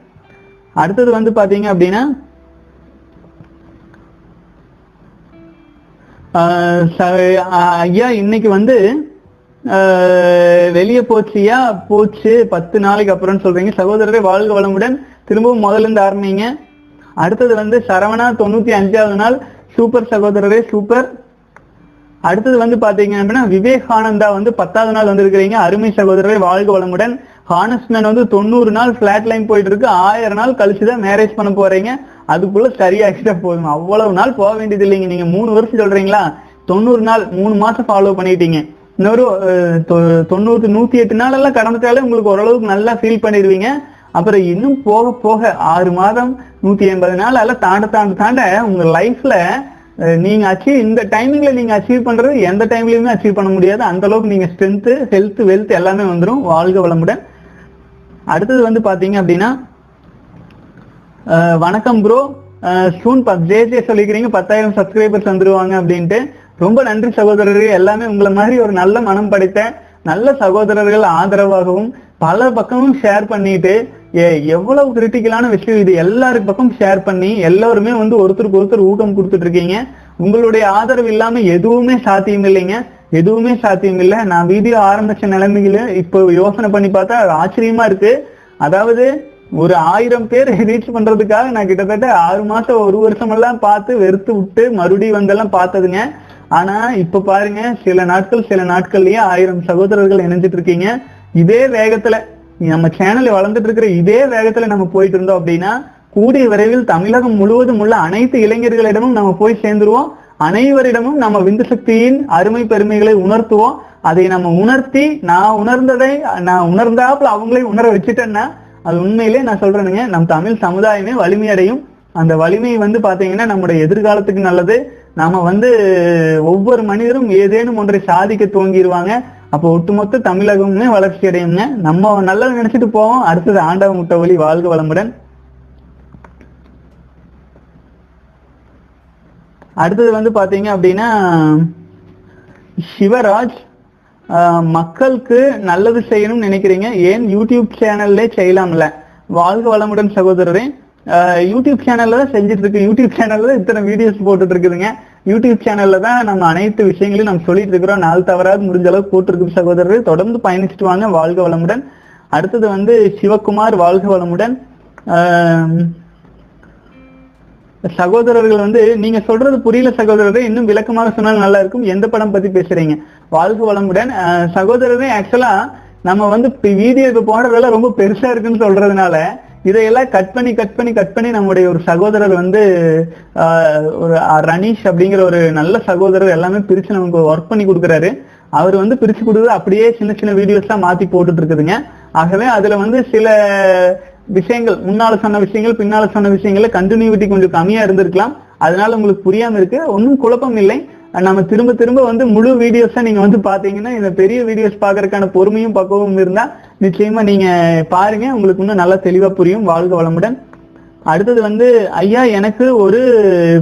அடுத்தது வந்து பாத்தீங்க அப்படின்னா ஆஹ் ஐயா இன்னைக்கு வந்து ஆஹ் வெளியே போச்சியா? போச்சு. பத்து நாளைக்கு அப்புறம் சொல்றீங்க. சகோதரரை வாழ்க வளமுடன். திரும்பவும் முதல்ல இருந்து ஆரம்பிங்க. அடுத்தது வந்து சரவணா தொண்ணூத்தி அஞ்சாவது நாள். சூப்பர் சகோதரரே சூப்பர். அடுத்தது வந்து பாத்தீங்க அப்படின்னா விவேகானந்தா வந்து பத்தாவது நாள் வந்திருக்கிறீங்க. அருமை சகோதரரை வாழ்க வளமுடன். ஹானஸ்மேன் வந்து தொண்ணூறு நாள் பிளாட் லைன் போயிட்டு இருக்கு ஆயிரம் நாள் கழிச்சுதான் மேரேஜ் பண்ண போறீங்க. அதுக்குள்ள சரியாகிட்டா போதும். அவ்வளவு நாள் போக வேண்டியது இல்லைங்க. நீங்க மூணு வருஷம் சொல்றீங்களா? தொண்ணூறு நாள் மூணு மாசம் ஃபாலோ பண்ணிட்டீங்க. இன்னொரு தொ- தொண்ணூறு நூத்தி எட்டு நாள் எல்லாம் கடந்துட்டாலே உங்களுக்கு ஓரளவுக்கு நல்லா ஃபீல் பண்ணிடுவீங்க. அப்புறம் இன்னும் போக போக ஆறு மாதம் நூத்தி எண்பது நாள் எல்லாம் தாண்ட தாண்ட தாண்ட உங்க லைஃப்ல நீங்க அச்சீவ் இந்த டைமிங்ல நீங்க அச்சீவ் பண்றது எந்த டைம்லயுமே அச்சீவ் பண்ண முடியாது. அந்த அளவுக்கு நீங்க ஸ்ட்ரென்த் ஹெல்த் வெல்த் எல்லாமே வந்துடும் வாழ்க வளமுடன். அடுத்தது வந்து பாத்தீங்க அப்படின்னா வணக்கம் ப்ரோ ஸ்டூன் ஜேஜே சொல்லிக்கிறீங்க பத்தாயிரம் சப்ஸ்கிரைபர்ஸ் வந்துருவாங்க அப்படின்ட்டு. ரொம்ப நன்றி சகோதரர்கள். எல்லாமே உங்களை மாதிரி ஒரு நல்ல மனம் படைத்த நல்ல சகோதரர்கள் ஆதரவாகவும் பல பக்கமும் ஷேர் பண்ணிட்டு எவ்வளவு கிரிட்டிக்கலான விஷயம் இது எல்லாரு பக்கம் ஷேர் பண்ணி எல்லாருமே வந்து ஒருத்தருக்கு ஒருத்தர் ஊக்கம் கொடுத்துட்டு இருக்கீங்க. உங்களுடைய ஆதரவு இல்லாம எதுவுமே சாத்தியம் இல்லைங்க. எதுவுமே சாத்தியம் இல்லை நான் வீடியோ ஆரம்பிச்ச நிலைமையில இப்போ யோசனை பண்ணி பார்த்தா ஆச்சரியமா இருக்கு. அதாவது ஒரு ஆயிரம் பேர் ரீச் பண்றதுக்காக நான் கிட்டத்தட்ட ஆறு மாசம் ஒரு வருஷம் எல்லாம் பார்த்து வெறுத்து விட்டு மறுபடியும் வந்தெல்லாம் பார்த்ததுங்க. ஆனா இப்ப பாருங்க சில நாட்கள் சில நாட்கள்லயே ஆயிரம் சகோதரர்கள் இணைஞ்சிட்டு இருக்கீங்க. இதே வேகத்துல நம்ம சேனல் வளர்ந்துட்டு இருக்கிற இதே வேகத்துல நம்ம போயிட்டு இருந்தோம் அப்படின்னா கூடிய விரைவில் தமிழகம் முழுவதும் உள்ள அனைத்து இளைஞர்களிடமும் நம்ம போய் சேர்ந்துருவோம். அனைவரிடமும் நம்ம விந்து சக்தியின் அருமை பெருமைகளை உணர்த்துவோம். அதை நம்ம உணர்த்தி நான் உணர்ந்ததை நான் உணர்ந்தாப்புல அவங்களே உணர வச்சுட்டேன்னா அது உண்மையிலே நான் சொல்றேனுங்க நம் தமிழ் சமுதாயமே வலிமையடையும். அந்த வலிமை வந்து பாத்தீங்கன்னா நம்முடைய எதிர்காலத்துக்கு நல்லது. நாம வந்து ஒவ்வொரு மனிதரும் ஏதேனும் ஒன்றை சாதிக்க துவங்கிடுவாங்க அப்போ ஒட்டுமொத்த தமிழகமுமே வளர்ச்சி அடையுங்க நம்ம நல்லது நினைச்சிட்டு போவோம். அடுத்தது ஆண்டவ முட்டை வழி வாழ்க வளமுடன். அடுத்தது வந்து பாத்தீங்க அப்படின்னா சிவராஜ் ஆஹ், மக்களுக்கு நல்லது செய்யணும்னு நினைக்கிறீங்க. ஏன் யூடியூப் சேனல்லே செய்யலாம்ல? வாழ்க வளமுடன் சகோதரரே. ஆஹ், யூடியூப் சேனல்ல தான் செஞ்சுட்டு இருக்கு. யூடியூப் சேனல்ல இத்தனை வீடியோஸ் போட்டுட்டு இருக்குதுங்க. யூடியூப் சேனல்ல தான் நம்ம அனைத்து விஷயங்களையும் நம்ம சொல்லிட்டு இருக்கிறோம். நாள் தவறாது முடிஞ்ச அளவுக்கு போட்டிருக்கு சகோதரர். தொடர்ந்து பயணிச்சுட்டு வாங்க. வாழ்க வளமுடன். அடுத்தது வந்து சிவகுமார் வாழ்க வளமுடன். ஆஹ், சகோதரர்கள் வந்து நீங்க சொல்றது புரியல சகோதரரை இன்னும் விளக்கமாக சொன்னால் நல்லா இருக்கும் எந்த படம் பத்தி பேசுறீங்க? வாழ்க வளமுடன். சகோதரரே ஆக்சுவலா நம்ம வந்து வீடியோ இப்ப போடுறதெல்லாம் ரொம்ப பெருசா இருக்குன்னு சொல்றதுனால இதையெல்லாம் கட் பண்ணி கட் பண்ணி கட் பண்ணி நம்முடைய ஒரு சகோதரர் வந்து ஆஹ், ஒரு ரணீஷ் ரனீஷ் அப்படிங்கிற ஒரு நல்ல சகோதரர் எல்லாமே பிரிச்சு நமக்கு ஒர்க் பண்ணி கொடுக்குறாரு. அவர் வந்து பிரிச்சு கொடுக்குறது அப்படியே சின்ன சின்ன வீடியோஸ் தான் மாத்தி போட்டுட்டு இருக்குதுங்க. ஆகவே அதுல வந்து சில விஷயங்கள் முன்னால சொன்ன விஷயங்கள் பின்னால சொன்ன விஷயங்கள்ல கண்டினியூட்டி கொஞ்சம் கம்மியா இருந்திருக்கலாம். அதனால உங்களுக்கு புரியாம இருக்கு. ஒன்றும் குழப்பம் இல்லை. நம்ம திரும்ப திரும்ப வந்து முழு வீடியோஸா நீங்க வந்து பாத்தீங்கன்னா இந்த பெரிய வீடியோஸ் பாக்குறதுக்கான பொறுமையும் பக்குவமும் இருந்தா நிச்சயமா நீங்க பாருங்க. உங்களுக்கு இன்னும் நல்லா தெளிவா புரியும். வாழ்க வளமுடன். அடுத்தது வந்து ஐயா எனக்கு ஒரு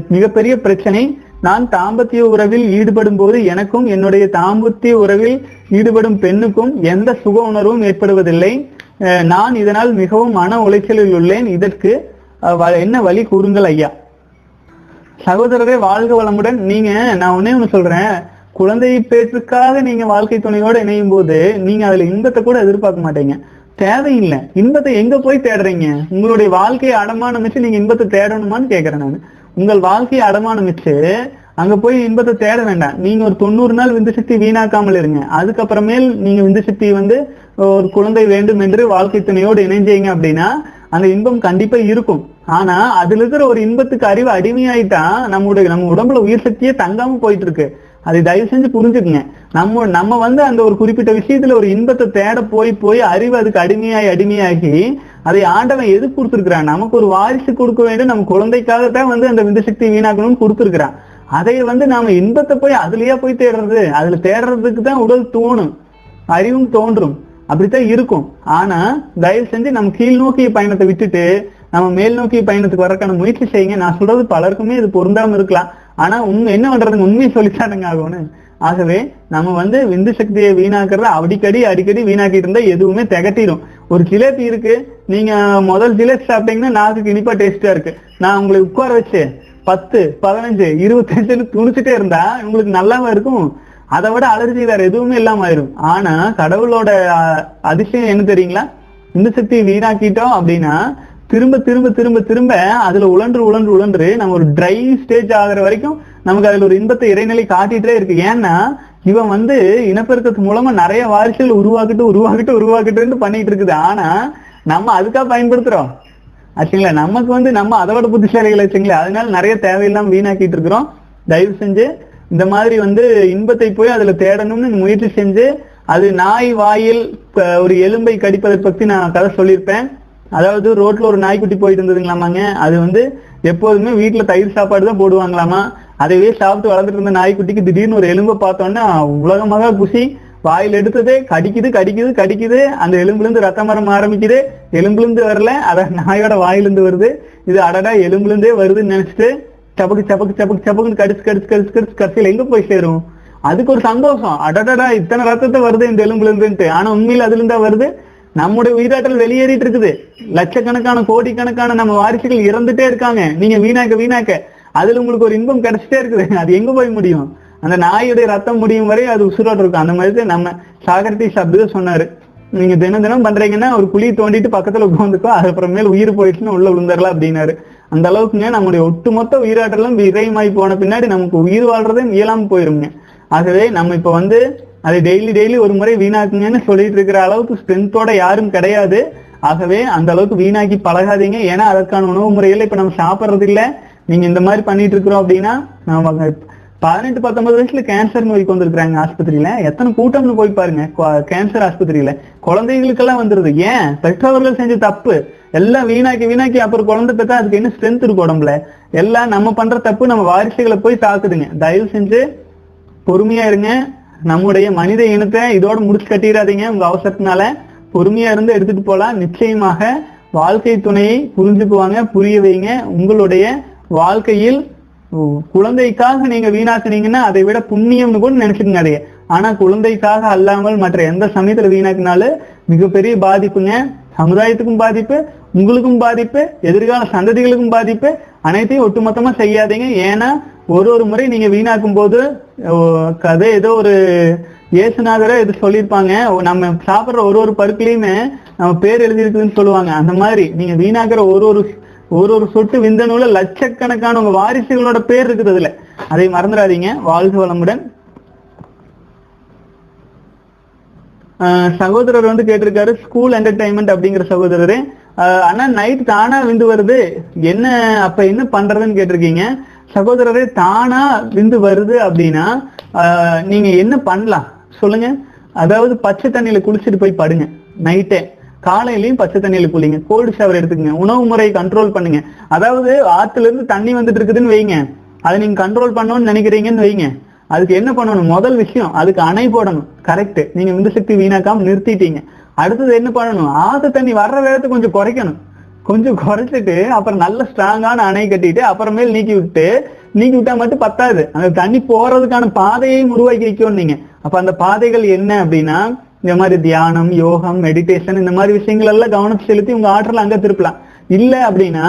மிகப்பெரிய பிரச்சனை. நான் தாம்பத்திய உறவில் ஈடுபடும் போது எனக்கும் என்னுடைய தாம்பத்திய உறவில் ஈடுபடும் பெண்ணுக்கும் எந்த சுக உணர்வும் ஏற்படுவதில்லை. நான் இதனால் மிகவும் மன உளைச்சலில் உள்ளேன். இதற்கு அஹ், வ- என்ன வழி கூறுங்கள் ஐயா? சகோதரரே வாழ்க வளமுடன். நீங்க நான் ஒன்னே ஒண்ணு சொல்றேன். குழந்தை பேற்றுக்காக நீங்க வாழ்க்கை துணையோட இணையும் போது நீங்க அதுல இன்பத்தை கூட எதிர்பார்க்க மாட்டீங்க. தேவையில்லை. இன்பத்தை எங்க போய் தேடுறீங்க? உங்களுடைய வாழ்க்கையை அடமானம் வச்சு நீங்க இன்பத்தை தேடணுமான்னு கேக்குறேன் நான். உங்கள் வாழ்க்கையை அடமானம் வச்சு அங்க போய் இன்பத்தை தேட வேண்டாம். நீங்க ஒரு தொண்ணூறு நாள் விந்து சக்தி வீணாக்காமல் இருங்க. அதுக்கப்புறமேல் நீங்க விந்து சக்தி வந்து ஒரு குழந்தை வேண்டும் என்று வாழ்க்கை துணையோடு இணைஞ்சீங்க அப்படின்னா அந்த இன்பம் கண்டிப்பா இருக்கும். ஆனா அதுல இருக்கிற ஒரு இன்பத்துக்கு அறிவு அடிமையாயிட்டா நம்முடைய நம்ம உடம்புல உயிர் சக்தியே தங்காம போயிட்டு இருக்கு அதை தயவு செஞ்சு புரிஞ்சுக்குங்க. நம்ம நம்ம வந்து அந்த ஒரு குறிப்பிட்ட விஷயத்துல ஒரு இன்பத்தை தேட போய் போய் அறிவு அதுக்கு அடிமையாகி அடிமையாகி அதை ஆண்டவன் எது கொடுத்துருக்கிறான்? நமக்கு ஒரு வாரிசு கொடுக்க வேண்டும். நம்ம குழந்தைக்காகத்தான் வந்து அந்த விந்துசக்தி வீணாக்கணும்னு கொடுத்துருக்கிறான். அதை வந்து நாம இன்பத்தை போய் அதுலயே போய் தேடுறது. அதுல தேடுறதுக்கு தான் உடல் தோணும். அறிவும் தோன்றும். அப்படித்தான் இருக்கும். ஆனா தயவு செஞ்சு நம்ம கீழ் நோக்கிய பயணத்தை விட்டுட்டு நம்ம மேல் நோக்கிய பயணத்துக்கு வரக்கான முயற்சி செய்யுங்க. நான் சொல்றது பலருக்குமே இது பொருந்தாம இருக்கலாம். ஆனா உண்மை என்ன பண்றதுங்க? உண்மையை சொல்லித்தானுங்க ஆகும்னு ஆகவே நம்ம வந்து விந்து சக்தியை வீணாக்குறத அடிக்கடி அடிக்கடி வீணாக்கிட்டு இருந்தா எதுவுமே திகட்டிடும் ஒரு ஜிலேபி இருக்கு. நீங்க முதல் ஜிலேபி சாப்பிட்டீங்கன்னா நாக்குக்கு இனிப்பா டேஸ்டா இருக்கு. நான் உங்களுக்கு உட்கார வச்சு பத்து பதினஞ்சு இருபத்தஞ்சுன்னு துணிச்சுட்டே இருந்தா உங்களுக்கு நல்லாவா இருக்கும்? அதை விட அலர்ஜி வேற எதுவுமே இல்லாம ஆயிரும். ஆனா கடவுளோட அதிசயம் என்ன தெரியுங்களா? இந்த சக்தியை வீணாக்கிட்டோம் அப்படின்னா திரும்ப திரும்ப திரும்ப திரும்ப அதுல உழன்று உழன்று உழன்று நம்ம ஒரு ட்ரை ஸ்டேஜ் ஆகுற வரைக்கும் நமக்கு அதுல ஒரு இன்பத்தை இறைநிலை காட்டிட்டே இருக்கு. ஏன்னா இவன் வந்து இனப்பெருக்கத்து மூலமா நிறைய வாரிசுகள் உருவாக்கிட்டு உருவாக்கிட்டு உருவாக்கிட்டு பண்ணிட்டு இருக்குது. ஆனா நம்ம அதுக்காக பயன்படுத்துறோம். ஆச்சுங்களா? நமக்கு வந்து நம்ம அதோட புத்திசாலிகள் வச்சுங்களேன் அதனால நிறைய தேவையில்லாம வீணாக்கிட்டு இருக்கிறோம். தயவு செஞ்சு இந்த மாதிரி வந்து இன்பத்தை போய் அதுல தேடணும்னு முயற்சி செஞ்சு அது நாய் வாயில் ஒரு எலும்பை கடிப்பதை பத்தி நான் கதை சொல்லியிருப்பேன். அதாவது ரோட்ல ஒரு நாய்க்குட்டி போயிட்டு இருந்ததுங்களாமாங்க. அது வந்து எப்போதுமே வீட்டுல தயிர் சாப்பாடு தான் போடுவாங்களாமா. அதையே சாப்பிட்டு வளர்ந்துட்டு இருந்த நாய்க்குட்டிக்கு திடீர்னு ஒரு எலும்பை பார்த்தோன்னா உலகமாக குசி வாயில் எடுத்தது கடிக்குது கடிக்குது கடிக்குது. அந்த எலும்புலேருந்து ரத்தம் வரம் ஆரம்பிக்குது. எலும்புலேருந்து வரல அத நாயோட வாயிலிருந்து வருது. இது அடடா எலும்புலேருந்தே வருதுன்னு நினைச்சிட்டு சபக்கு சபக்கு சபக்கு சபக்குன்னு கடிச்சு கடிச்சு கடிச்சு கடிச்சு கடைசியில எங்க போய் சேரும்? அதுக்கு ஒரு சந்தோஷம். அடடடா இத்தனை ரத்தத்தை வருது இந்த எலும்புல இருந்துட்டு ஆனா உண்மையில அதுல இருந்தா வருது? நம்முடைய உயிராற்றல் வெளியேறிட்டு இருக்குது. லட்சக்கணக்கான கோடிக்கணக்கான நம்ம வாரிசுகள் இறந்துட்டே இருக்காங்க. நீங்க வீணாக்க வீணாக்க. அதுல உங்களுக்கு ஒரு இன்பம் கிடைச்சிட்டே இருக்குது. அது எங்க போய் முடியும்? அந்த நாயுடைய ரத்தம் முடியும் வரை அது உசுரோடு இருக்கும். அந்த மாதிரி நம்ம சாகரதீஷ் அப்படிதான் சொன்னாரு. நீங்க தினம் தினம் பண்றீங்கன்னா ஒரு குழி தோண்டிட்டு பக்கத்துல உட்காந்துக்கோ அதுக்கப்புறமேல் உயிர் போயிடுச்சுன்னு உள்ள விழுந்தரலாம் அப்படின்னாரு. அந்த அளவுக்குங்க நம்முடைய ஒட்டுமொத்த உயிராற்றலும் விரயமாய் போன பின்னாடி நமக்கு உயிர் வாழ்றதே இயலாம போயிருங்க. ஆகவே நம்ம இப்ப வந்து அதை டெய்லி டெய்லி ஒரு முறை வீணாக்குங்கன்னு சொல்லிட்டு இருக்கிற அளவுக்கு ஸ்ட்ரென்த்தோட யாரும் கிடையாது. ஆகவே அந்த அளவுக்கு வீணாக்கி பழகாதீங்க. ஏன்னா அதற்கான உணவு முறையில இப்ப நம்ம சாப்பிடுறது இல்ல. நீங்க இந்த மாதிரி பண்ணிட்டு இருக்கிறோம் அப்படின்னா நம்ம பதினெட்டு பத்தொன்பது வயசுல கேன்சர் நோய்க்கு வந்திருக்கிறாங்க ஆஸ்பத்திரியில. எத்தனை கூட்டம்னு போய் பாருங்க. கேன்சர் ஆஸ்பத்திரியில. குழந்தைகளுக்கெல்லாம் வந்துருது. ஏன்? பெற்றோர்கள் செஞ்ச தப்பு. எல்லாம் வீணாக்கி வீணாக்கி அப்புறம் குழந்தை பெற்றா அதுக்கு என்ன ஸ்ட்ரென்த் இருக்கும் உடம்புல? எல்லாம் நம்ம பண்ற தப்பு நம்ம வாரிசுகளை போய் தாக்குதுங்க. தயவு செஞ்சு பொறுமையா இருங்க. நம்முடைய மனித இனத்தை இதோட முடிச்சு கட்டிடாதீங்க. உங்க அவசரத்தினால பொறுமையா இருந்து எடுத்துட்டு போலாம். நிச்சயமாக வாழ்க்கை துணையை புரிஞ்சுக்குவாங்க புரிய வைங்க. உங்களுடைய வாழ்க்கையில் குழந்தைக்காக நீங்க வீணாக்குனீங்கன்னா அதை விட புண்ணியம்னு கூட நினைச்சுக்கங்க அதைய. ஆனா குழந்தைக்காக அல்லாமல் மற்ற எந்த சமயத்துல வீணாக்குனாலும் மிகப்பெரிய பாதிப்புங்க. சமுதாயத்துக்கும் பாதிப்பு உங்களுக்கும் பாதிப்பு எதிர்கால சந்ததிகளுக்கும் பாதிப்பு அனைத்தையும் ஒட்டுமொத்தமா செய்யாதீங்க. ஏன்னா ஒரு ஒரு முறை நீங்க வீணாக்கும் போது கதை ஏதோ ஒரு இயேசுநாதரை இது சொல்லியிருப்பாங்க. நம்ம சாப்பிடுற ஒரு ஒரு பருப்புலயுமே நம்ம பேர் எழுதியிருக்குதுன்னு சொல்லுவாங்க. அந்த மாதிரி நீங்க வீணாக்குற ஒரு ஒரு ஒரு ஒரு சொட்டு விந்தணுல லட்சக்கணக்கான உங்க வாரிசுகளோட பேர் இருக்குது அதுல. அதை மறந்துடாதீங்க. வாழ்க வளமுடன். சகோதரர் வந்து கேட்டிருக்காரு ஸ்கூல் என்டர்டைன்மெண்ட் அப்படிங்கிற சகோதரரு. ஆஹ் ஆனா நைட் தானா விந்து வருது? என்ன அப்ப என்ன பண்றதுன்னு கேட்டிருக்கீங்க. சகோதரரே தானா விந்து வருது அப்படின்னா ஆஹ் நீங்க என்ன பண்ணலாம்? சொல்லுங்க. அதாவது பச்சை தண்ணியில குளிச்சுட்டு போய் படுங்க நைட்டே காலையிலயும் பச்சை தண்ணியில குளிங்க. கோல்டு ஷவர் எடுத்துக்கங்க. உணவு முறையை கண்ட்ரோல் பண்ணுங்க. அதாவது ஆத்துல இருந்து தண்ணி வந்துட்டு இருக்குதுன்னு வைங்க. அதை நீங்க கண்ட்ரோல் பண்ணணும்னு நினைக்கிறீங்கன்னு வைங்க. அதுக்கு என்ன பண்ணணும்? முதல் விஷயம் அதுக்கு அணை போடணும். கரெக்ட் நீங்க விந்து சக்தி வீணாக்காம நிறுத்திட்டீங்க. அடுத்தது என்ன பண்ணணும்? ஆத்து தண்ணி வர்ற வேகத்தை கொஞ்சம் குறைக்கணும். கொஞ்சம் குறைச்சிட்டு அப்புறம் நல்ல ஸ்ட்ராங்கான அணை கட்டிட்டு அப்புறமேல் நீக்கி விட்டு நீக்கி விட்டா மட்டும் பத்தாது. அந்த தண்ணி போறதுக்கான பாதையையும் உருவாக்கி வைக்கணும் நீங்க. அப்ப அந்த பாதைகள் என்ன அப்படின்னா இந்த மாதிரி தியானம் யோகம் மெடிடேஷன் இந்த மாதிரி விஷயங்கள் எல்லாம் கவனம் செலுத்தி உங்க ஆற்றல் அங்க திருப்பலாம். இல்ல அப்படின்னா